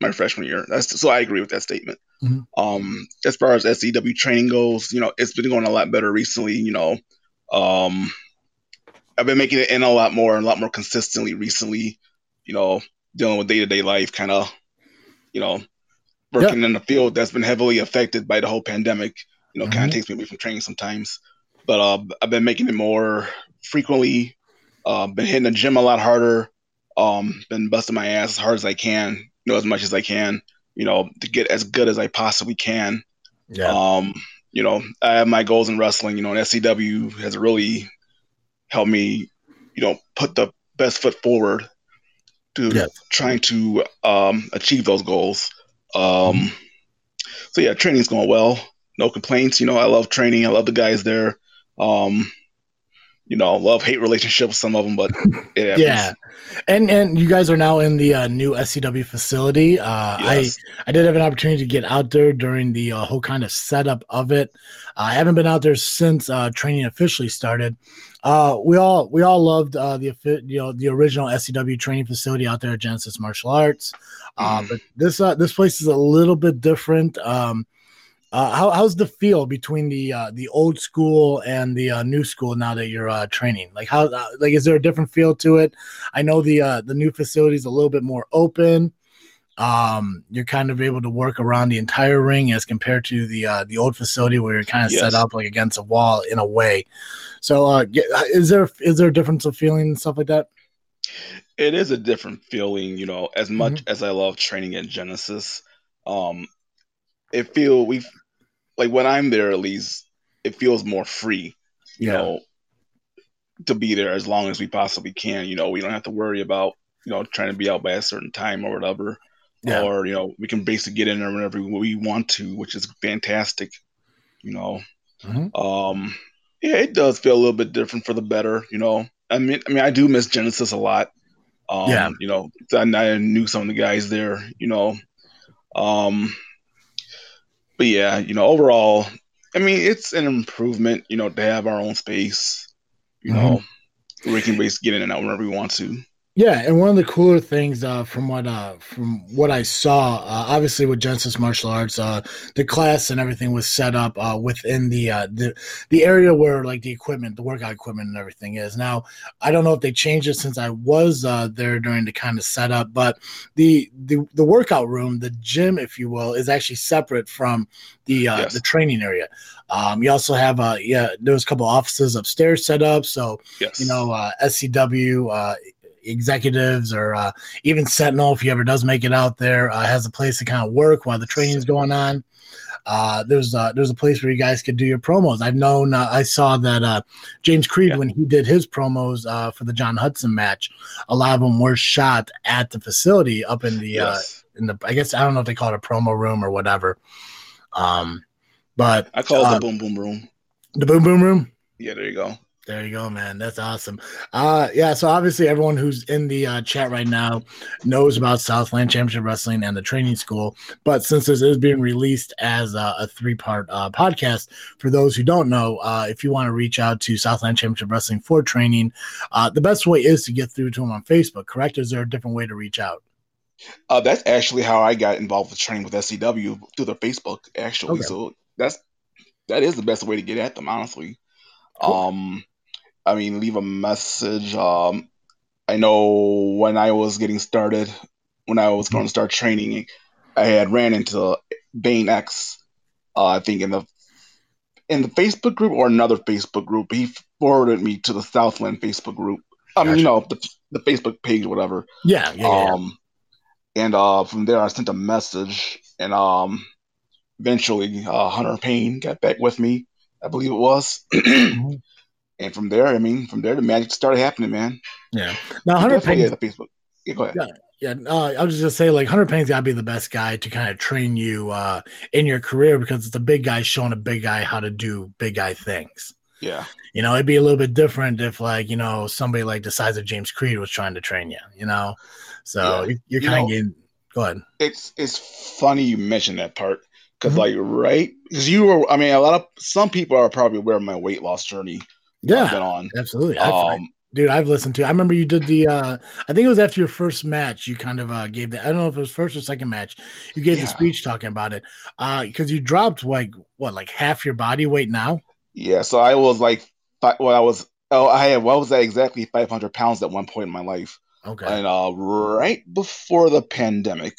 my freshman year. That's so I agree with that statement. Mm-hmm. Um, as far as SCW training goes, you know, it's been going a lot better recently. You know, um, I've been making it in a lot more and a lot more consistently recently. You know, dealing with day to day life, kind of, you know, working in the field that's been heavily affected by the whole pandemic. You know, mm-hmm. kind of takes me away from training sometimes. But uh, I've been making it more frequently. Uh, been hitting the gym a lot harder. Um, been busting my ass as hard as I can. You know, as much as I can. You know, to get as good as I possibly can. Yeah. Um, you know, I have my goals in wrestling. You know, and SCW has really helped me, you know, put the best foot forward to yes. trying to um, achieve those goals. Um, mm-hmm. So yeah, training's going well. No complaints. You know, I love training. I love the guys there. Um, you know, love hate relationship with some of them, but yeah. And and you guys are now in the uh, new SCW facility. Uh, yes. I I did have an opportunity to get out there during the uh, whole kind of setup of it. I haven't been out there since uh, training officially started. Uh, we all we all loved uh, the you know the original SCW training facility out there at Genesis Martial Arts. Mm. But this this place is a little bit different. Um, uh, how, how's the feel between the uh, the old school and the uh, new school now that you're uh, training? Like how uh, like is there a different feel to it? I know the uh, the new facility is a little bit more open. Um, you're kind of able to work around the entire ring as compared to the the old facility where you're kind of yes. set up like against a wall in a way. So, is there is there a difference of feeling and stuff like that? It is a different feeling, you know. As much mm-hmm. as I love training at Genesis, um, it feel we like when I'm there at least it feels more free, you yeah. know, to be there as long as we possibly can. You know, we don't have to worry about you know trying to be out by a certain time or whatever. Yeah. Or you know, we can basically get in there whenever we want to, which is fantastic. You know, mm-hmm. um, yeah, it does feel a little bit different for the better. You know, I mean, I mean, I do miss Genesis a lot. Um, Yeah. you know, I, I knew some of the guys there. You know, um, but yeah, you know, overall, I mean, it's an improvement. You know, to have our own space. You know, mm-hmm. we can basically get in and out whenever we want to. Yeah, and one of the cooler things uh, from what uh, from what I saw, uh, obviously with Genesis Martial Arts, uh, the class and everything was set up uh, within the uh, the the area where like the equipment, the workout equipment, and everything is. Now, I don't know if they changed it since I was uh, there during the kind of setup, but the the the workout room, the gym, if you will, is actually separate from the uh, Yes. the training area. Um, you also have uh, yeah, there was a couple offices upstairs set up, so Yes. you know, uh, SCW uh, executives or uh, even Sentinel, if he ever does make it out there, uh, has a place to kind of work while the training's going on. Uh, there's uh, there's a place where you guys could do your promos. I've known uh, I saw that uh, James Creed Yeah. when he did his promos uh, for the John Hudson match, a lot of them were shot at the facility up in the uh, yes. in the I guess I don't know if they call it a promo room or whatever. Um, but I call it the boom boom room. the boom boom room. Yeah, there you go. There you go, man. That's awesome. Uh yeah, so obviously everyone who's in the uh, chat right now knows about Southland Championship Wrestling and the training school. But since this is being released as a, a three-part uh, podcast, for those who don't know, uh, if you want to reach out to Southland Championship Wrestling for training, uh, the best way is to get through to them on Facebook, correct? Is there a different way to reach out? Uh, that's actually how I got involved with training with SCW through their Facebook. Actually, Okay. so that's that is the best way to get at them. Honestly, Cool. um, I mean, leave a message. Um, I know when I was getting started, when I was going to start training, I had ran into Bane X. Uh, I think in the in the Facebook group or another Facebook group. He forwarded me to the Southland Facebook group. I mean, you know, the, the Facebook page, whatever. Yeah, yeah, yeah. Um, and uh, from there, I sent a message, and um, eventually, uh, Hunter Payne got back with me. I believe it was. And from there, I mean, from there, the magic started happening, man. yeah. Now, Hunter Definitely Payne at the Facebook. Yeah, go ahead. Yeah. Yeah, uh, I was just gonna say, like Hunter Payne's got to be the best guy to kind of train you uh, in your career because it's a big guy showing a big guy how to do big guy things. Yeah, You know, it'd be a little bit different if, like, you know, somebody like the size of James Creed was trying to train you. You know, so Yeah. you, you're kind of know- getting. Go ahead. it's it's funny you mentioned that part because, Mhm. like, right? Because you were, I mean, a lot of some people are probably aware of my weight loss journey I've been Yeah, on. absolutely. Um, dude, I've listened to. I remember you did the. uh I think it was after your first match. You kind of uh gave the. I don't know if it was first or second match. You gave the speech talking about it. Uh, because you dropped like what, like half your body weight now. yeah, so I was like, fi- well, I was, oh, I had, what was that exactly? Five hundred pounds at one point in my life. Okay. And uh, right before the pandemic,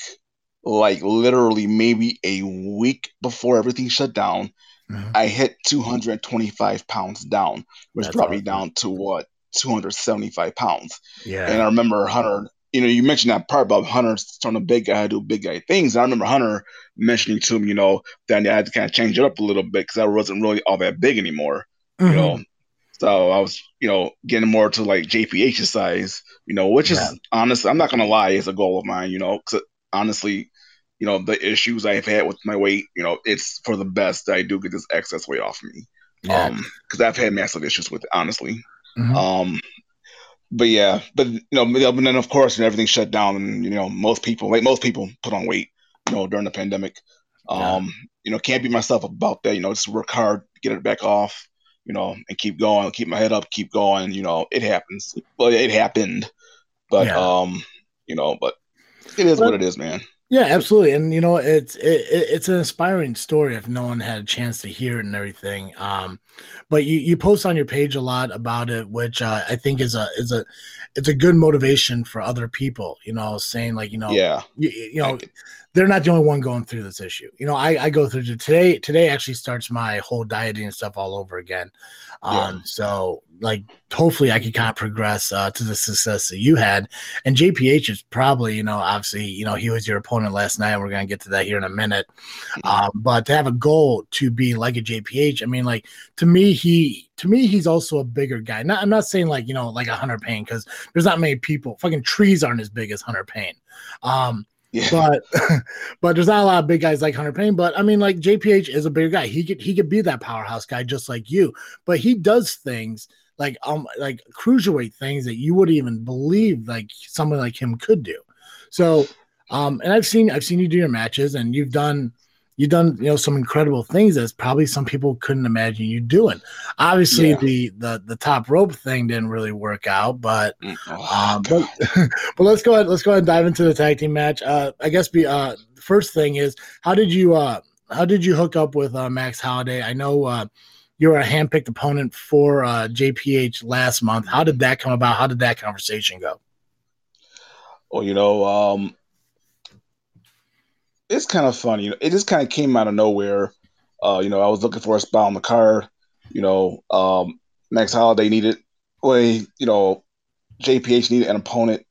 like literally maybe a week before everything shut down, Mhm. I hit 225 pounds down, which That's brought me down to what 275 pounds. Yeah. And I remember Hunter. You know, you mentioned that part about Hunter turning a big guy to do big guy things. And I remember Hunter mentioning to him, you know, that I had to kind of change it up a little bit because I wasn't really all that big anymore you Mhm. know. So I was, you know, getting more to like JPH size, you know, which is honestly, I'm not gonna lie, is a goal of mine, you know, honestly, you know, the issues I've had with my weight, you know, it's for the best that I do get this excess weight off me. Yeah. Um, because I've had massive issues with it, honestly. Mhm. Um, but yeah, but you know, but then of course when everything shut down, and you know, most people, like most people, put on weight, you know, during the pandemic. Yeah. Um, you know, can't be myself about that. You know, just work hard, get it back off, you know, and keep going, keep my head up, keep going. You know, it happens. Well, it happened, but Yeah. um, you know, but it is Well- what it is, man. Yeah, absolutely, and you know it's it, it, it's an inspiring story if no one had a chance to hear it and everything. Um, but you you post on your page a lot about it, which uh, I think is a is a it's a good motivation for other people. You know, saying like you know Yeah, you, you know they're not the only one going through this issue. You know, I, I go through today. Today actually starts my whole dieting and stuff all over again. Um, Yeah. so like hopefully I can kind of progress uh, to the success that you had. And JPH is probably, you know, obviously, you know, he was your opponent last night. We're gonna get to that here in a minute. Um, but to have a goal to be like a JPH, I mean, like to me, he to me he's also a bigger guy. Not I'm not saying like you know like a Hunter Payne because there's not many people. Fucking trees aren't as big as Hunter Payne. Um, yeah, but but there's not a lot of big guys like Hunter Payne. But I mean, like JPH is a bigger guy. He could he could be that powerhouse guy just like you. But he does things like um like cruiserweight things that you wouldn't even believe like someone like him could do. So um and I've seen I've seen you do your matches and you've done you've done you know some incredible things that's probably some people couldn't imagine you doing. Obviously Yeah. the the the top rope thing didn't really work out, but Oh, um, but, but let's go ahead. Let's go ahead and dive into the tag team match. Uh, I guess be uh, the first thing is how did you uh, how did you hook up with uh, Max Holiday? I know uh, you were a handpicked opponent for uh, JPH last month. How did that come about? How did that conversation go? Well, you know, um, it's kind of funny. You know, it just kind of came out of nowhere. Uh, you know, I was looking for a spot on the card. You know, um, Max Holiday needed, well, he- you know, JPH needed an opponent,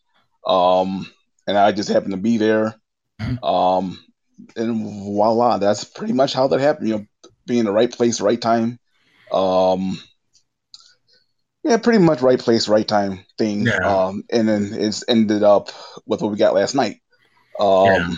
um, and I just happened to be there. Um, and voila, that's pretty much how that happened. You know, being in the right place, right time. Um, yeah, pretty much right place, right time thing. Yeah. Um, and then it's ended up with what we got last night. Um, Yeah.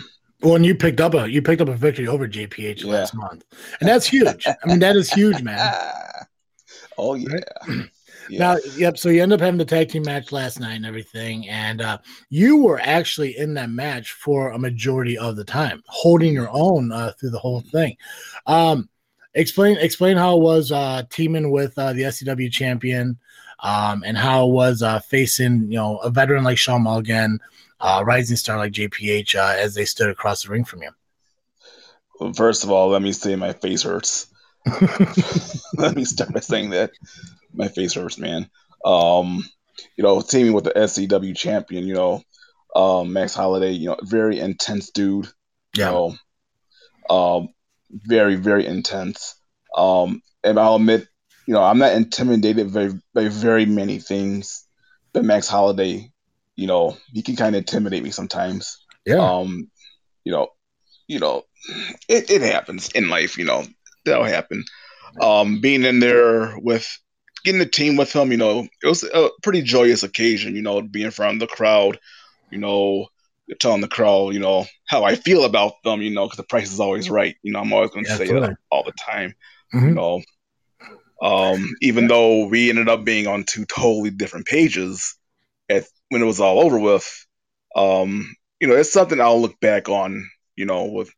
Well, and you picked up a you picked up a victory over JPH Yeah. last month, and that's huge. I mean, that is huge, man. oh yeah. yeah. Now, yep. So you end up having the tag team match last night and everything, and uh, you were actually in that match for a majority of the time, holding your own uh, through the whole thing. Um, explain explain how it was uh, teaming with uh, the SCW champion, um, and how it was uh, facing you know a veteran like Sean Mulligan, uh, rising star like JPH uh, as they stood across the ring from you. First of all, let me say my face hurts. let me start by saying that my face hurts, man. Um, you know, teaming with the SCW champion, you know, um, Max Holiday, you know, very intense dude. Yeah. You know, um, very very intense. Um, and I'll admit, you know, I'm not intimidated by by very many things, but Max Holiday, you know, he can kind of intimidate me sometimes. Yeah. Um, you know, you know, it, it happens in life, you know, that'll happen. Um, being in there with getting the team with him, you know, it was a pretty joyous occasion, you know, being in front of the crowd, you know, telling the crowd, you know, how I feel about them, you know, because the price is always right. You know, I'm always going to Yeah, say totally. that all the time, you Mhm. know. Um, even though we ended up being on two totally different pages at when it was all over with, um, you know, it's something I'll look back on, you know, with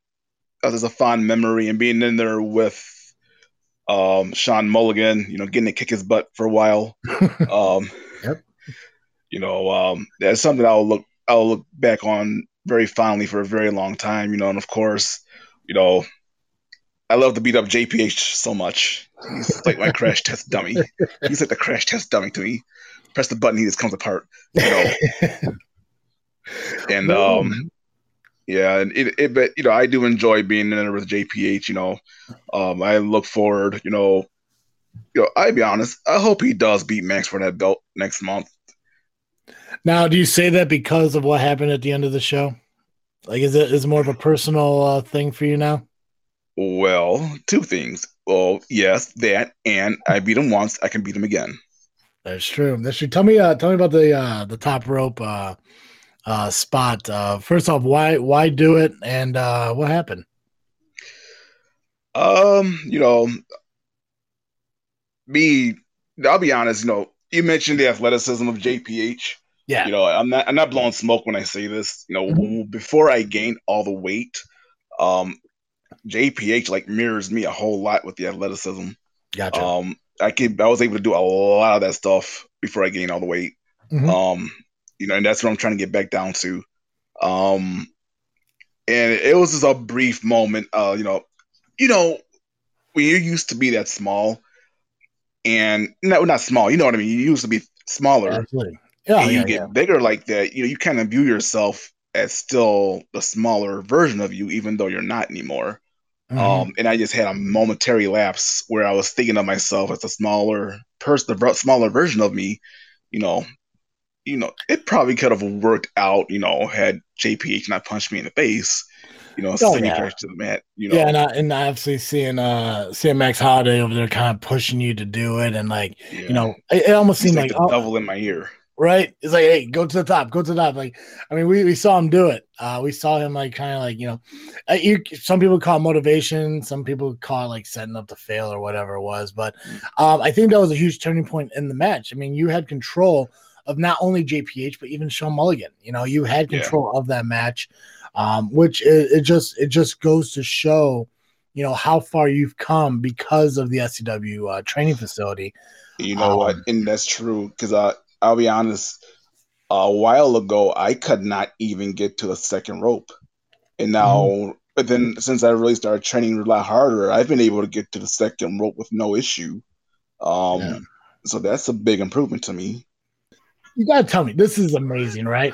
as a fond memory and being in there with um, Sean Mulligan, you know, getting to kick his butt for a while. Um, Yep. You know, um, that's something I'll look I'll look back on very fondly for a very long time. You know, and of course, you know, I love to beat up JPH so much. He's like my crash test dummy. He's like the crash test dummy to me. Press the button, he just comes apart. You know, and um, yeah, and it, it, but you know, I do enjoy being in there with JPH. You know, um, I look forward. You know, you know, I'll be honest. I hope he does beat Max for that belt next month. Now, do you say that because of what happened at the end of the show? Like, is it is it more of a personal uh, thing for you now? Well, two things. Well, yes, that, and I beat him once. I can beat him again. That's true. That's true. Tell me, uh, tell me about the uh, the top rope uh, uh, spot. Uh, first off, why why do it, and uh, what happened? Um, you know, me. I'll be honest. You know, you mentioned the athleticism of JPH. Yeah, You know, I'm not. I'm not blowing smoke when I say this. You know, before I gained all the weight, um, JPH like mirrors me a whole lot with the athleticism. gotcha. Um, I could. I was able to do a lot of that stuff before I gained all the weight. Mhm. Um, you know, and that's what I'm trying to get back down to. Um, and it was just a brief moment. Uh, you know, you know, when you used to be that small, and no, not small. You know what I mean. You used to be smaller, Absolutely. Yeah, and you yeah, get yeah. bigger like that. You know, you kind of view yourself as still the smaller version of you, even though you're not anymore. Mhm. Um, and I just had a momentary lapse where I was thinking of myself as a smaller person, the smaller version of me. You know, you know, it probably could have worked out. You know, had JPH not punched me in the face. You know, Oh, yeah. to the mat. You know, yeah, and, I, and obviously seeing uh seeing Max Holiday over there, kind of pushing you to do it, and like yeah. you know, it, it almost He's seemed like like, the oh, devil in my ear. Right? It's like, hey, go to the top, go to the top. Like, I mean, we, we saw him do it. Uh, we saw him like kind of like you know, uh, you, some people call it motivation, some people call it like setting up to fail or whatever it was. But um, I think that was a huge turning point in the match. I mean, you had control of not only JPH but even Sean Mulligan. You know, you had Yeah. control of that match, um, which it, it just it just goes to show. You know how far you've come because of the SCW uh, training facility. You know what? Um, And that's true because uh, I'll be honest. A while ago, I could not even get to the second rope, and now, Mm-hmm. but then since I really started training a lot harder, I've been able to get to the second rope with no issue. Um, Yeah. so that's a big improvement to me. You gotta tell me this is amazing, right?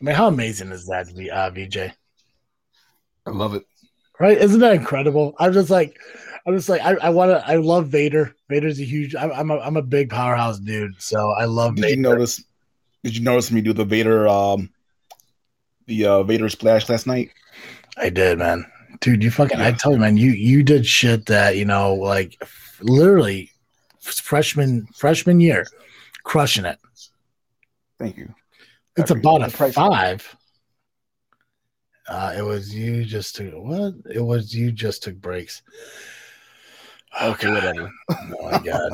I mean, how amazing is that, V- uh, VJ? I love it. Right? Isn't that incredible? I'm just like, I'm just like, I, I want to. I love Vader. Vader's a huge. I'm, I'm a, I'm a big powerhouse dude, so I love Did Vader. you notice? Did you notice me do the Vader, um, the uh, Vader splash last night? I did, man. Dude, you fucking. I tell you, man, you you did shit that you know, like f- literally freshman freshman year, crushing it. Thank you. It's about a five. Uh, it was you just took what? It was you just took breaks. Okay, whatever. Oh my god.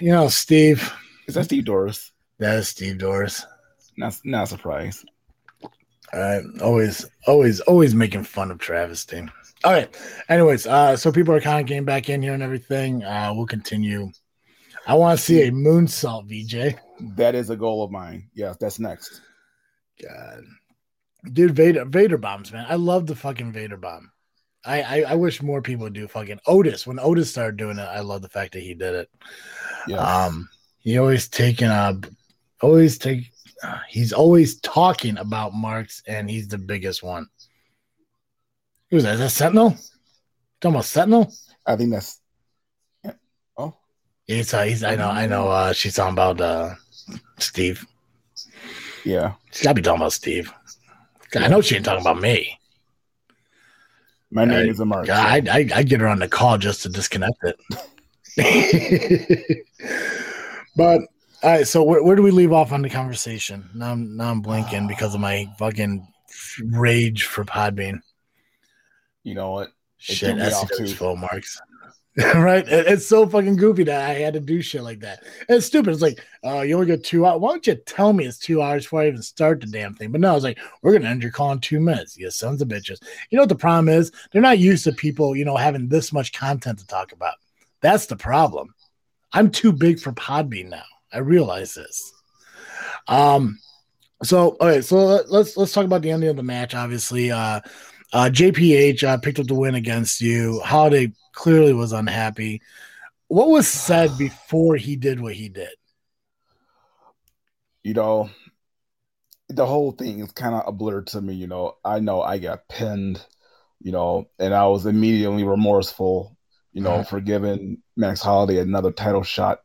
You know, Steve. Is that Steve Doris? That is Steve Doris. Not not a surprise. All right. Always, always, always making fun of travesty. All right. Anyways, uh, so people are kind of getting back in here and everything. Uh, we'll continue. I want to see a moonsault, VJ. That is a goal of mine. Yes, that's next. God, dude, Vader, Vader bombs, man. I love the fucking Vader bomb. I, I, I wish more people would do fucking Otis. When Otis started doing it, I love the fact that he did it. Yeah. Um, he always taking uh, always take. Uh, he's always talking about Marks, and he's the biggest one. Who's that? Is that Sentinel? Talking about Sentinel? I think that's. yeah. Oh, He's, uh, he's. I know. I know. Uh, she's talking about uh, Steve. yeah. She's gotta be talking about Steve. I know she ain't talking about me. My name I- is Amar. God, I, I I get her on the call just to disconnect it. but all right, so where, where do we leave off on the conversation? Now I'm now I'm blinking because of my fucking rage for Podbean. You know what? It Shit, threw me off, SCW's too. full marks. right? It- it's so fucking goofy that I had to do shit like that. And it's stupid. It's like, oh, you only got two hours. Why don't you tell me it's two hours before I even start the damn thing? But no, it's like, we're gonna end your call in two minutes. You sons of bitches. You know what the problem is? They're not used to people, you know, having this much content to talk about. That's the problem. I'm too big for Podbean now. I realize this. Um, so all right, so let- let's let's talk about the ending of the match. Obviously, uh, uh, JPH uh, picked up the win against you. Holiday clearly was unhappy. What was said before he did what he did? You know, the whole thing is kind of a blur to me. You know, I know I got pinned. You know, and I was immediately remorseful. You know, Mhm. for giving Max Holiday another title shot.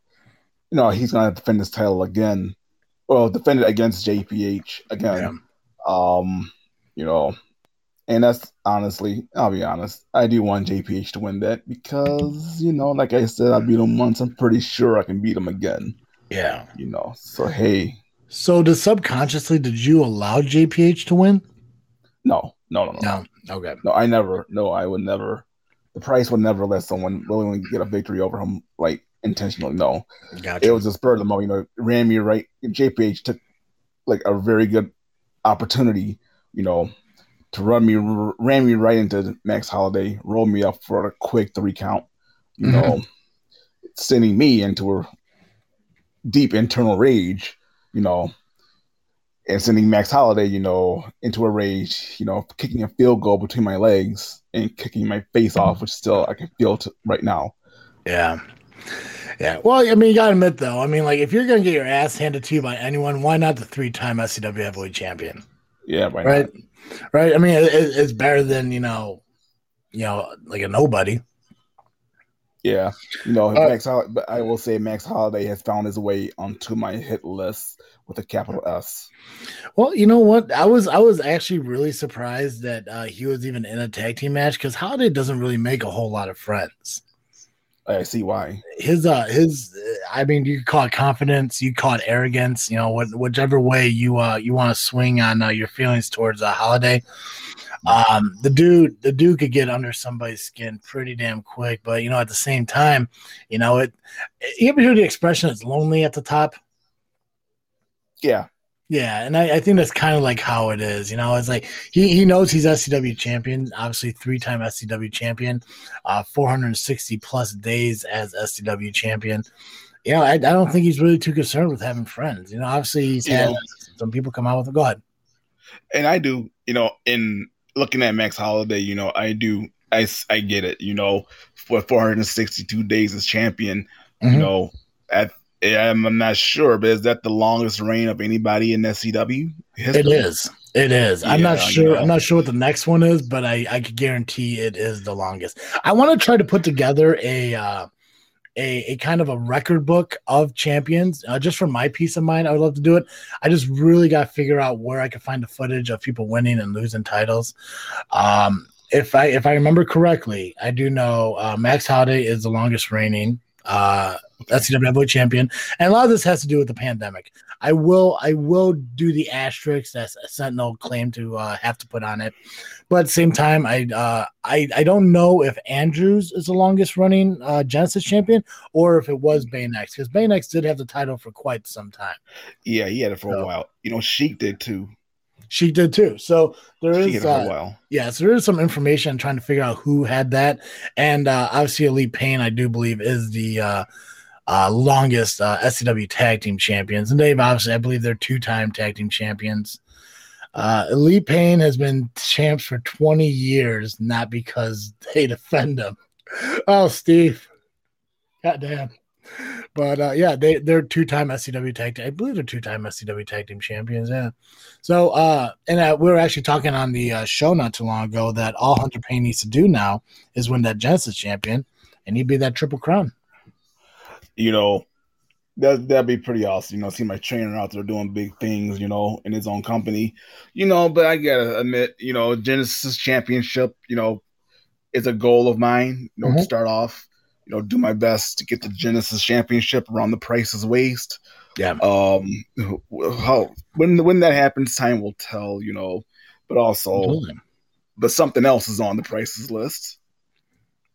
You know, he's gonna defend his title again. Well, defend it against JPH again. Um, you know, and that's honestly, I'll be honest, I do want JPH to win that because, you know, like I said, I beat him once. I'm pretty sure I can beat him again. Yeah. You know, so hey, So, did subconsciously did you allow JPH to win? no, no, no, no, no, No. Okay. no. I never, no, I would never. The price would never let someone willingly get a victory over him, like intentionally. No, Gotcha. it was a spur of the moment. You know, ran me right. JPH took like a very good opportunity, you know, to run me, ran me right into Max Holiday, rolled me up for a quick three count, you know, mm-hmm. sending me into a deep internal rage, you know, and sending Max Holiday, you know, into a rage, you know, kicking a field goal between my legs and kicking my face off, which still I can feel t- right now. Yeah. Yeah. Well, I mean, you got to admit, though, I mean, like, if you're going to get your ass handed to you by anyone, why not the three time SCW heavyweight champion? Yeah, right. Right. Right. I mean, it, it- it's better than, you know, you know, like a nobody. Yeah, you know, Uh, Max. But I will say Max Holiday has found his way onto my hit list with a capital S. Well, you know what? I was I was actually really surprised that uh, he was even in a tag team match because Holiday doesn't really make a whole lot of friends. I see why. His uh his I mean you could call it confidence, you call it arrogance, you know, what, whichever way you uh you want to swing on uh, your feelings towards a holiday. Um, the dude the dude could get under somebody's skin pretty damn quick, but you know at the same time, you know it. You ever hear the expression "it's lonely at the top"? Yeah, Yeah, and I, I think that's kind of like how it is. You know, it's like he, he knows he's SCW champion, obviously three time SCW champion, uh, 460 plus days as SCW champion. You know, I, I don't think he's really too concerned with having friends. You know, obviously he's You had some people come out with him. Go ahead. and I do. You know, in looking at Max Holiday, you know, I do. I, I get it. You know, for 462 days as champion, you Mhm. know, at I'm I'm not sure, but is that the longest reign of anybody in SCW? It history? is. It is. I'm not Yeah, sure. yeah. I'm not sure what the next one is, but I, I could guarantee it is the longest. I want to try to put together a uh, a a kind of a record book of champions, uh, just for my peace of mind. I would love to do it. I just really got to figure out where I can find the footage of people winning and losing titles. Um, if I if I remember correctly, I do know uh, Max Holiday is the longest reigning uh, SCW champion, and a lot of this has to do with the pandemic. I will I will do the asterisk that Sentinel claimed to uh, have to put on it, but at the same time, I uh, I I don't know if Andrews is the longest running uh, Genesis champion or if it was Baynex because Baynex did have the title for quite some time. Yeah, he had it for So- a while. You know, Sheik did too. She did too. So there She is had it for uh, a while. yeah, so there is some information trying to figure out who had that, and uh, obviously Elite Pain, I do believe, is the uh, uh, longest uh, SCW tag team champions, and they've obviously, I believe, they're two-time tag team champions. Uh, Elite Pain has been champs for 20 years, not because they defend them. Oh, Steve, goddamn. But uh, yeah, they they're two-time SCW tag. Team, I believe they're two-time SCW tag team champions. Yeah. So, uh, and uh, we were actually talking on the uh, show not too long ago that all Hunter Payne needs to do now is win that Genesis champion, and he'd be that triple crown. You know, that that'd be pretty awesome. You know, see my trainer out there doing big things. You know, in his own company. You know, but I gotta admit, you know, Genesis Championship. You know, is a goal of mine. You know, to Mhm. start off. You know, do my best to get the Genesis Championship around the price's waist. Yeah. Um, how when when that happens, time will tell. You know, but also, Absolutely. but something else is on the prices list.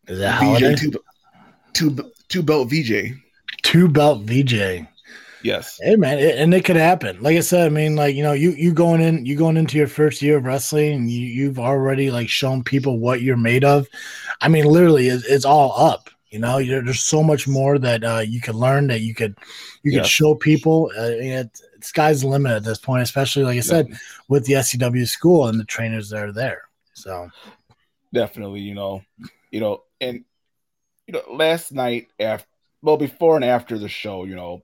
Is that holiday? VJ two, two two belt VJ. Two belt VJ. Yes. Hey man, it, and it could happen. Like I said, I mean, like you know, you you going in, you going into your first year of wrestling, and you you've already like shown people what you're made of. I mean, literally, it's, it's all up. You know, you're, there's so much more that uh, you could learn that you could you could show people. Uh, it, sky's the limit at this point, especially like I said with the SCW school and the trainers that are there. So definitely you know you know and you know last night after well before and after the show you know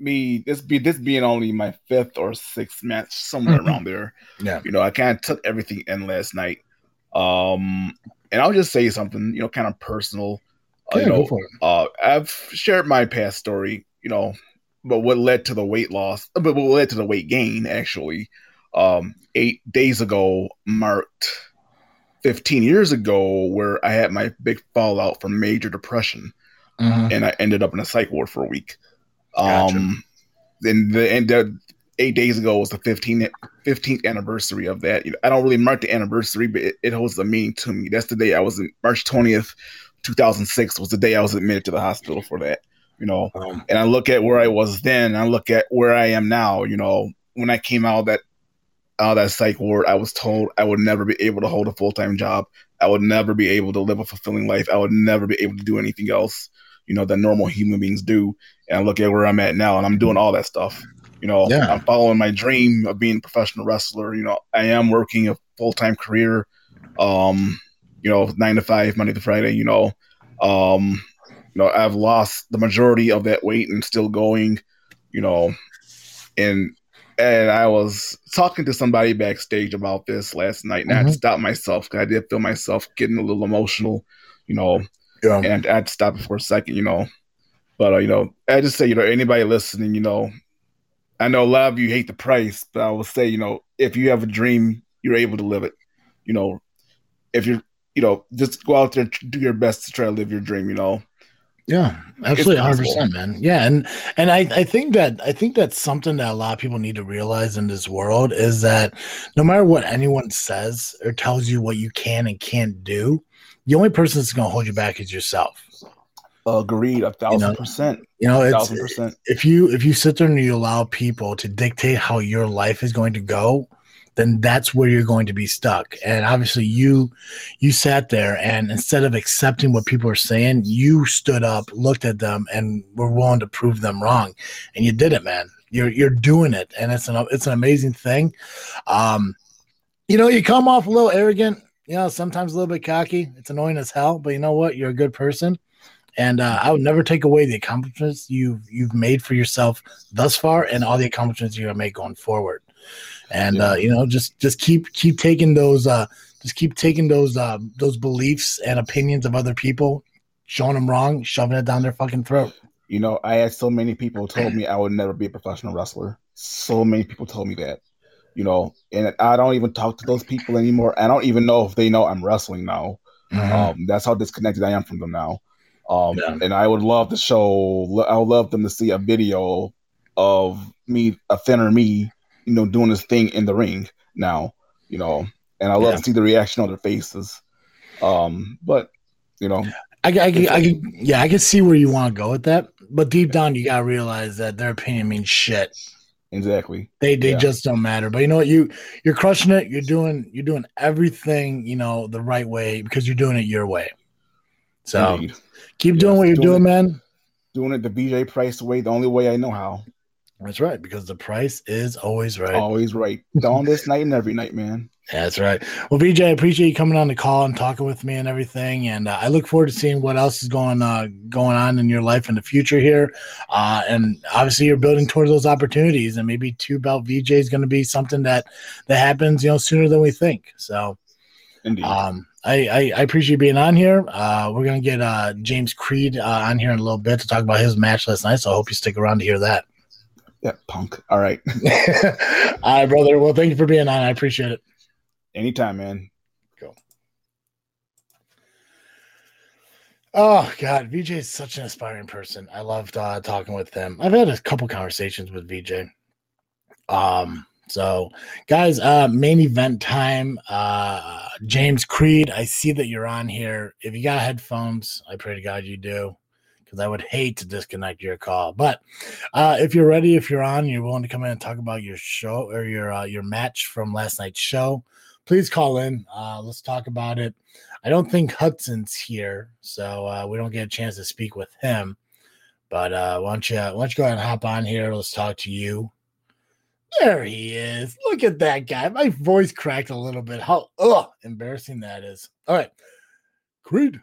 me this be this being only my fifth or sixth match somewhere Mhm. around there Yeah. you know i kind of took everything in last night um and i'll just say something you know kind of personal uh, yeah, you know uh i've shared my past story you know but what led to the weight loss uh, but what led to the weight gain actually um eight days ago marked 15 years ago where i had my big fallout from major depression Mhm. and i ended up in a psych ward for a week Gotcha. um then the and the eight days ago was the 15th 15th anniversary of that i don't really mark the anniversary but it, it holds a meaning to me that's the day i was in march 20th 2006 was the day i was admitted to the hospital for that you know Um, and I look at where I was then, and I look at where I am now. You know, when I came out of that out of that psych ward, I was told I would never be able to hold a full time job. I would never be able to live a fulfilling life. I would never be able to do anything else, you know, that normal human beings do. And I look at where I'm at now, and I'm doing all that stuff. You know, Yeah. I'm following my dream of being a professional wrestler. You know, I am working a full time career, um, you know, nine to five, Monday to Friday. You know, um, you know, I've lost the majority of that weight and still going, you know, and and I was talking to somebody backstage about this last night, and I had to Mhm. stop myself because I did feel myself getting a little emotional, you know, Yeah. and I had to stop it for a second, you know. But uh, you know, I just say, you know, anybody listening, you know, I know a lot of you hate the price, but I will say, you know, if you have a dream, you're able to live it. You know, if you're, you know, just go out there, and do your best to try to live your dream. You know, Yeah, absolutely, hundred percent, man. Yeah, and and I I think that I think that's something that a lot of people need to realize in this world is that no matter what anyone says or tells you what you can and can't do, the only person that's going to hold you back is yourself. agreed, a thousand know, percent, You know, a it's thousand percent. if you if you sit there and you allow people to dictate how your life is going to go then that's where you're going to be stuck. And obviously you you sat there and instead of accepting what people are saying you stood up looked at them and were willing to prove them wrong. And you did it man. You're you're doing it. And it's an it's an amazing thing. Um you know you come off a little arrogant you know sometimes a little bit cocky. It's annoying as hell but you know what? You're a good person. And uh, I would never take away the accomplishments you've you've made for yourself thus far, and all the accomplishments you're gonna make going forward. And uh, you know, just just keep keep taking those uh, just keep taking those uh, those beliefs and opinions of other people, showing them wrong, shoving it down their fucking throat. You know, I had so many people told me I would never be a professional wrestler. So many people told me that. You know, and I don't even talk to those people anymore. I don't even know if they know I'm wrestling now. Um, that's how disconnected I am from them now. Um, Yeah. and I would love to show. I would love them to see a video of me, a thinner me, you know, doing this thing in the ring now. You know, and I love Yeah. to see the reaction on their faces. Um, but you know, I, I, I, I, yeah, I can see where you want to go with that, but deep down, you gotta realize that their opinion means shit. exactly. They they Yeah. just don't matter. But you know what? You you're crushing it. You're doing you're doing everything you know the right way because you're doing it your way. So Indeed. keep Yes, doing what you're doing doing, it. man. doing it the VJ Price way, the only way I know how. That's right because the price is always right. Always right. On this night and every night, man. That's right. Well, VJ, I appreciate you coming on the call and talking with me and everything. And uh, I look forward to seeing what else is going uh, going on in your life in the future here. Uh, and obviously, you're building towards those opportunities, and maybe two belt VJ is going to be something that that happens, you know, sooner than we think. So, Indeed. um, I, I I appreciate you being on here. Uh, we're gonna get uh, James Creed uh, on here in a little bit to talk about his match last night. So I hope you stick around to hear that. Yeah, punk. All right. All right, brother. Well, thank you for being on. I appreciate it. Anytime, man. Cool. Oh God, VJ is such an inspiring person. I loved uh, talking with him. I've had a couple conversations with VJ. Um, so guys, uh, main event time. Uh, James Creed, I see that you're on here. If you got headphones, I pray to God you do, because I would hate to disconnect your call. But uh, if you're ready, if you're on, you're willing to come in and talk about your show or your uh, your match from last night's show. Please call in. Uh, let's talk about it. I don't think Hudson's here, so uh, we don't get a chance to speak with him. But uh, why don't you why don't you go ahead and hop on here? Let's talk to you. There he is. Look at that guy. My voice cracked a little bit. How ugh, embarrassing that is. All right, Creed.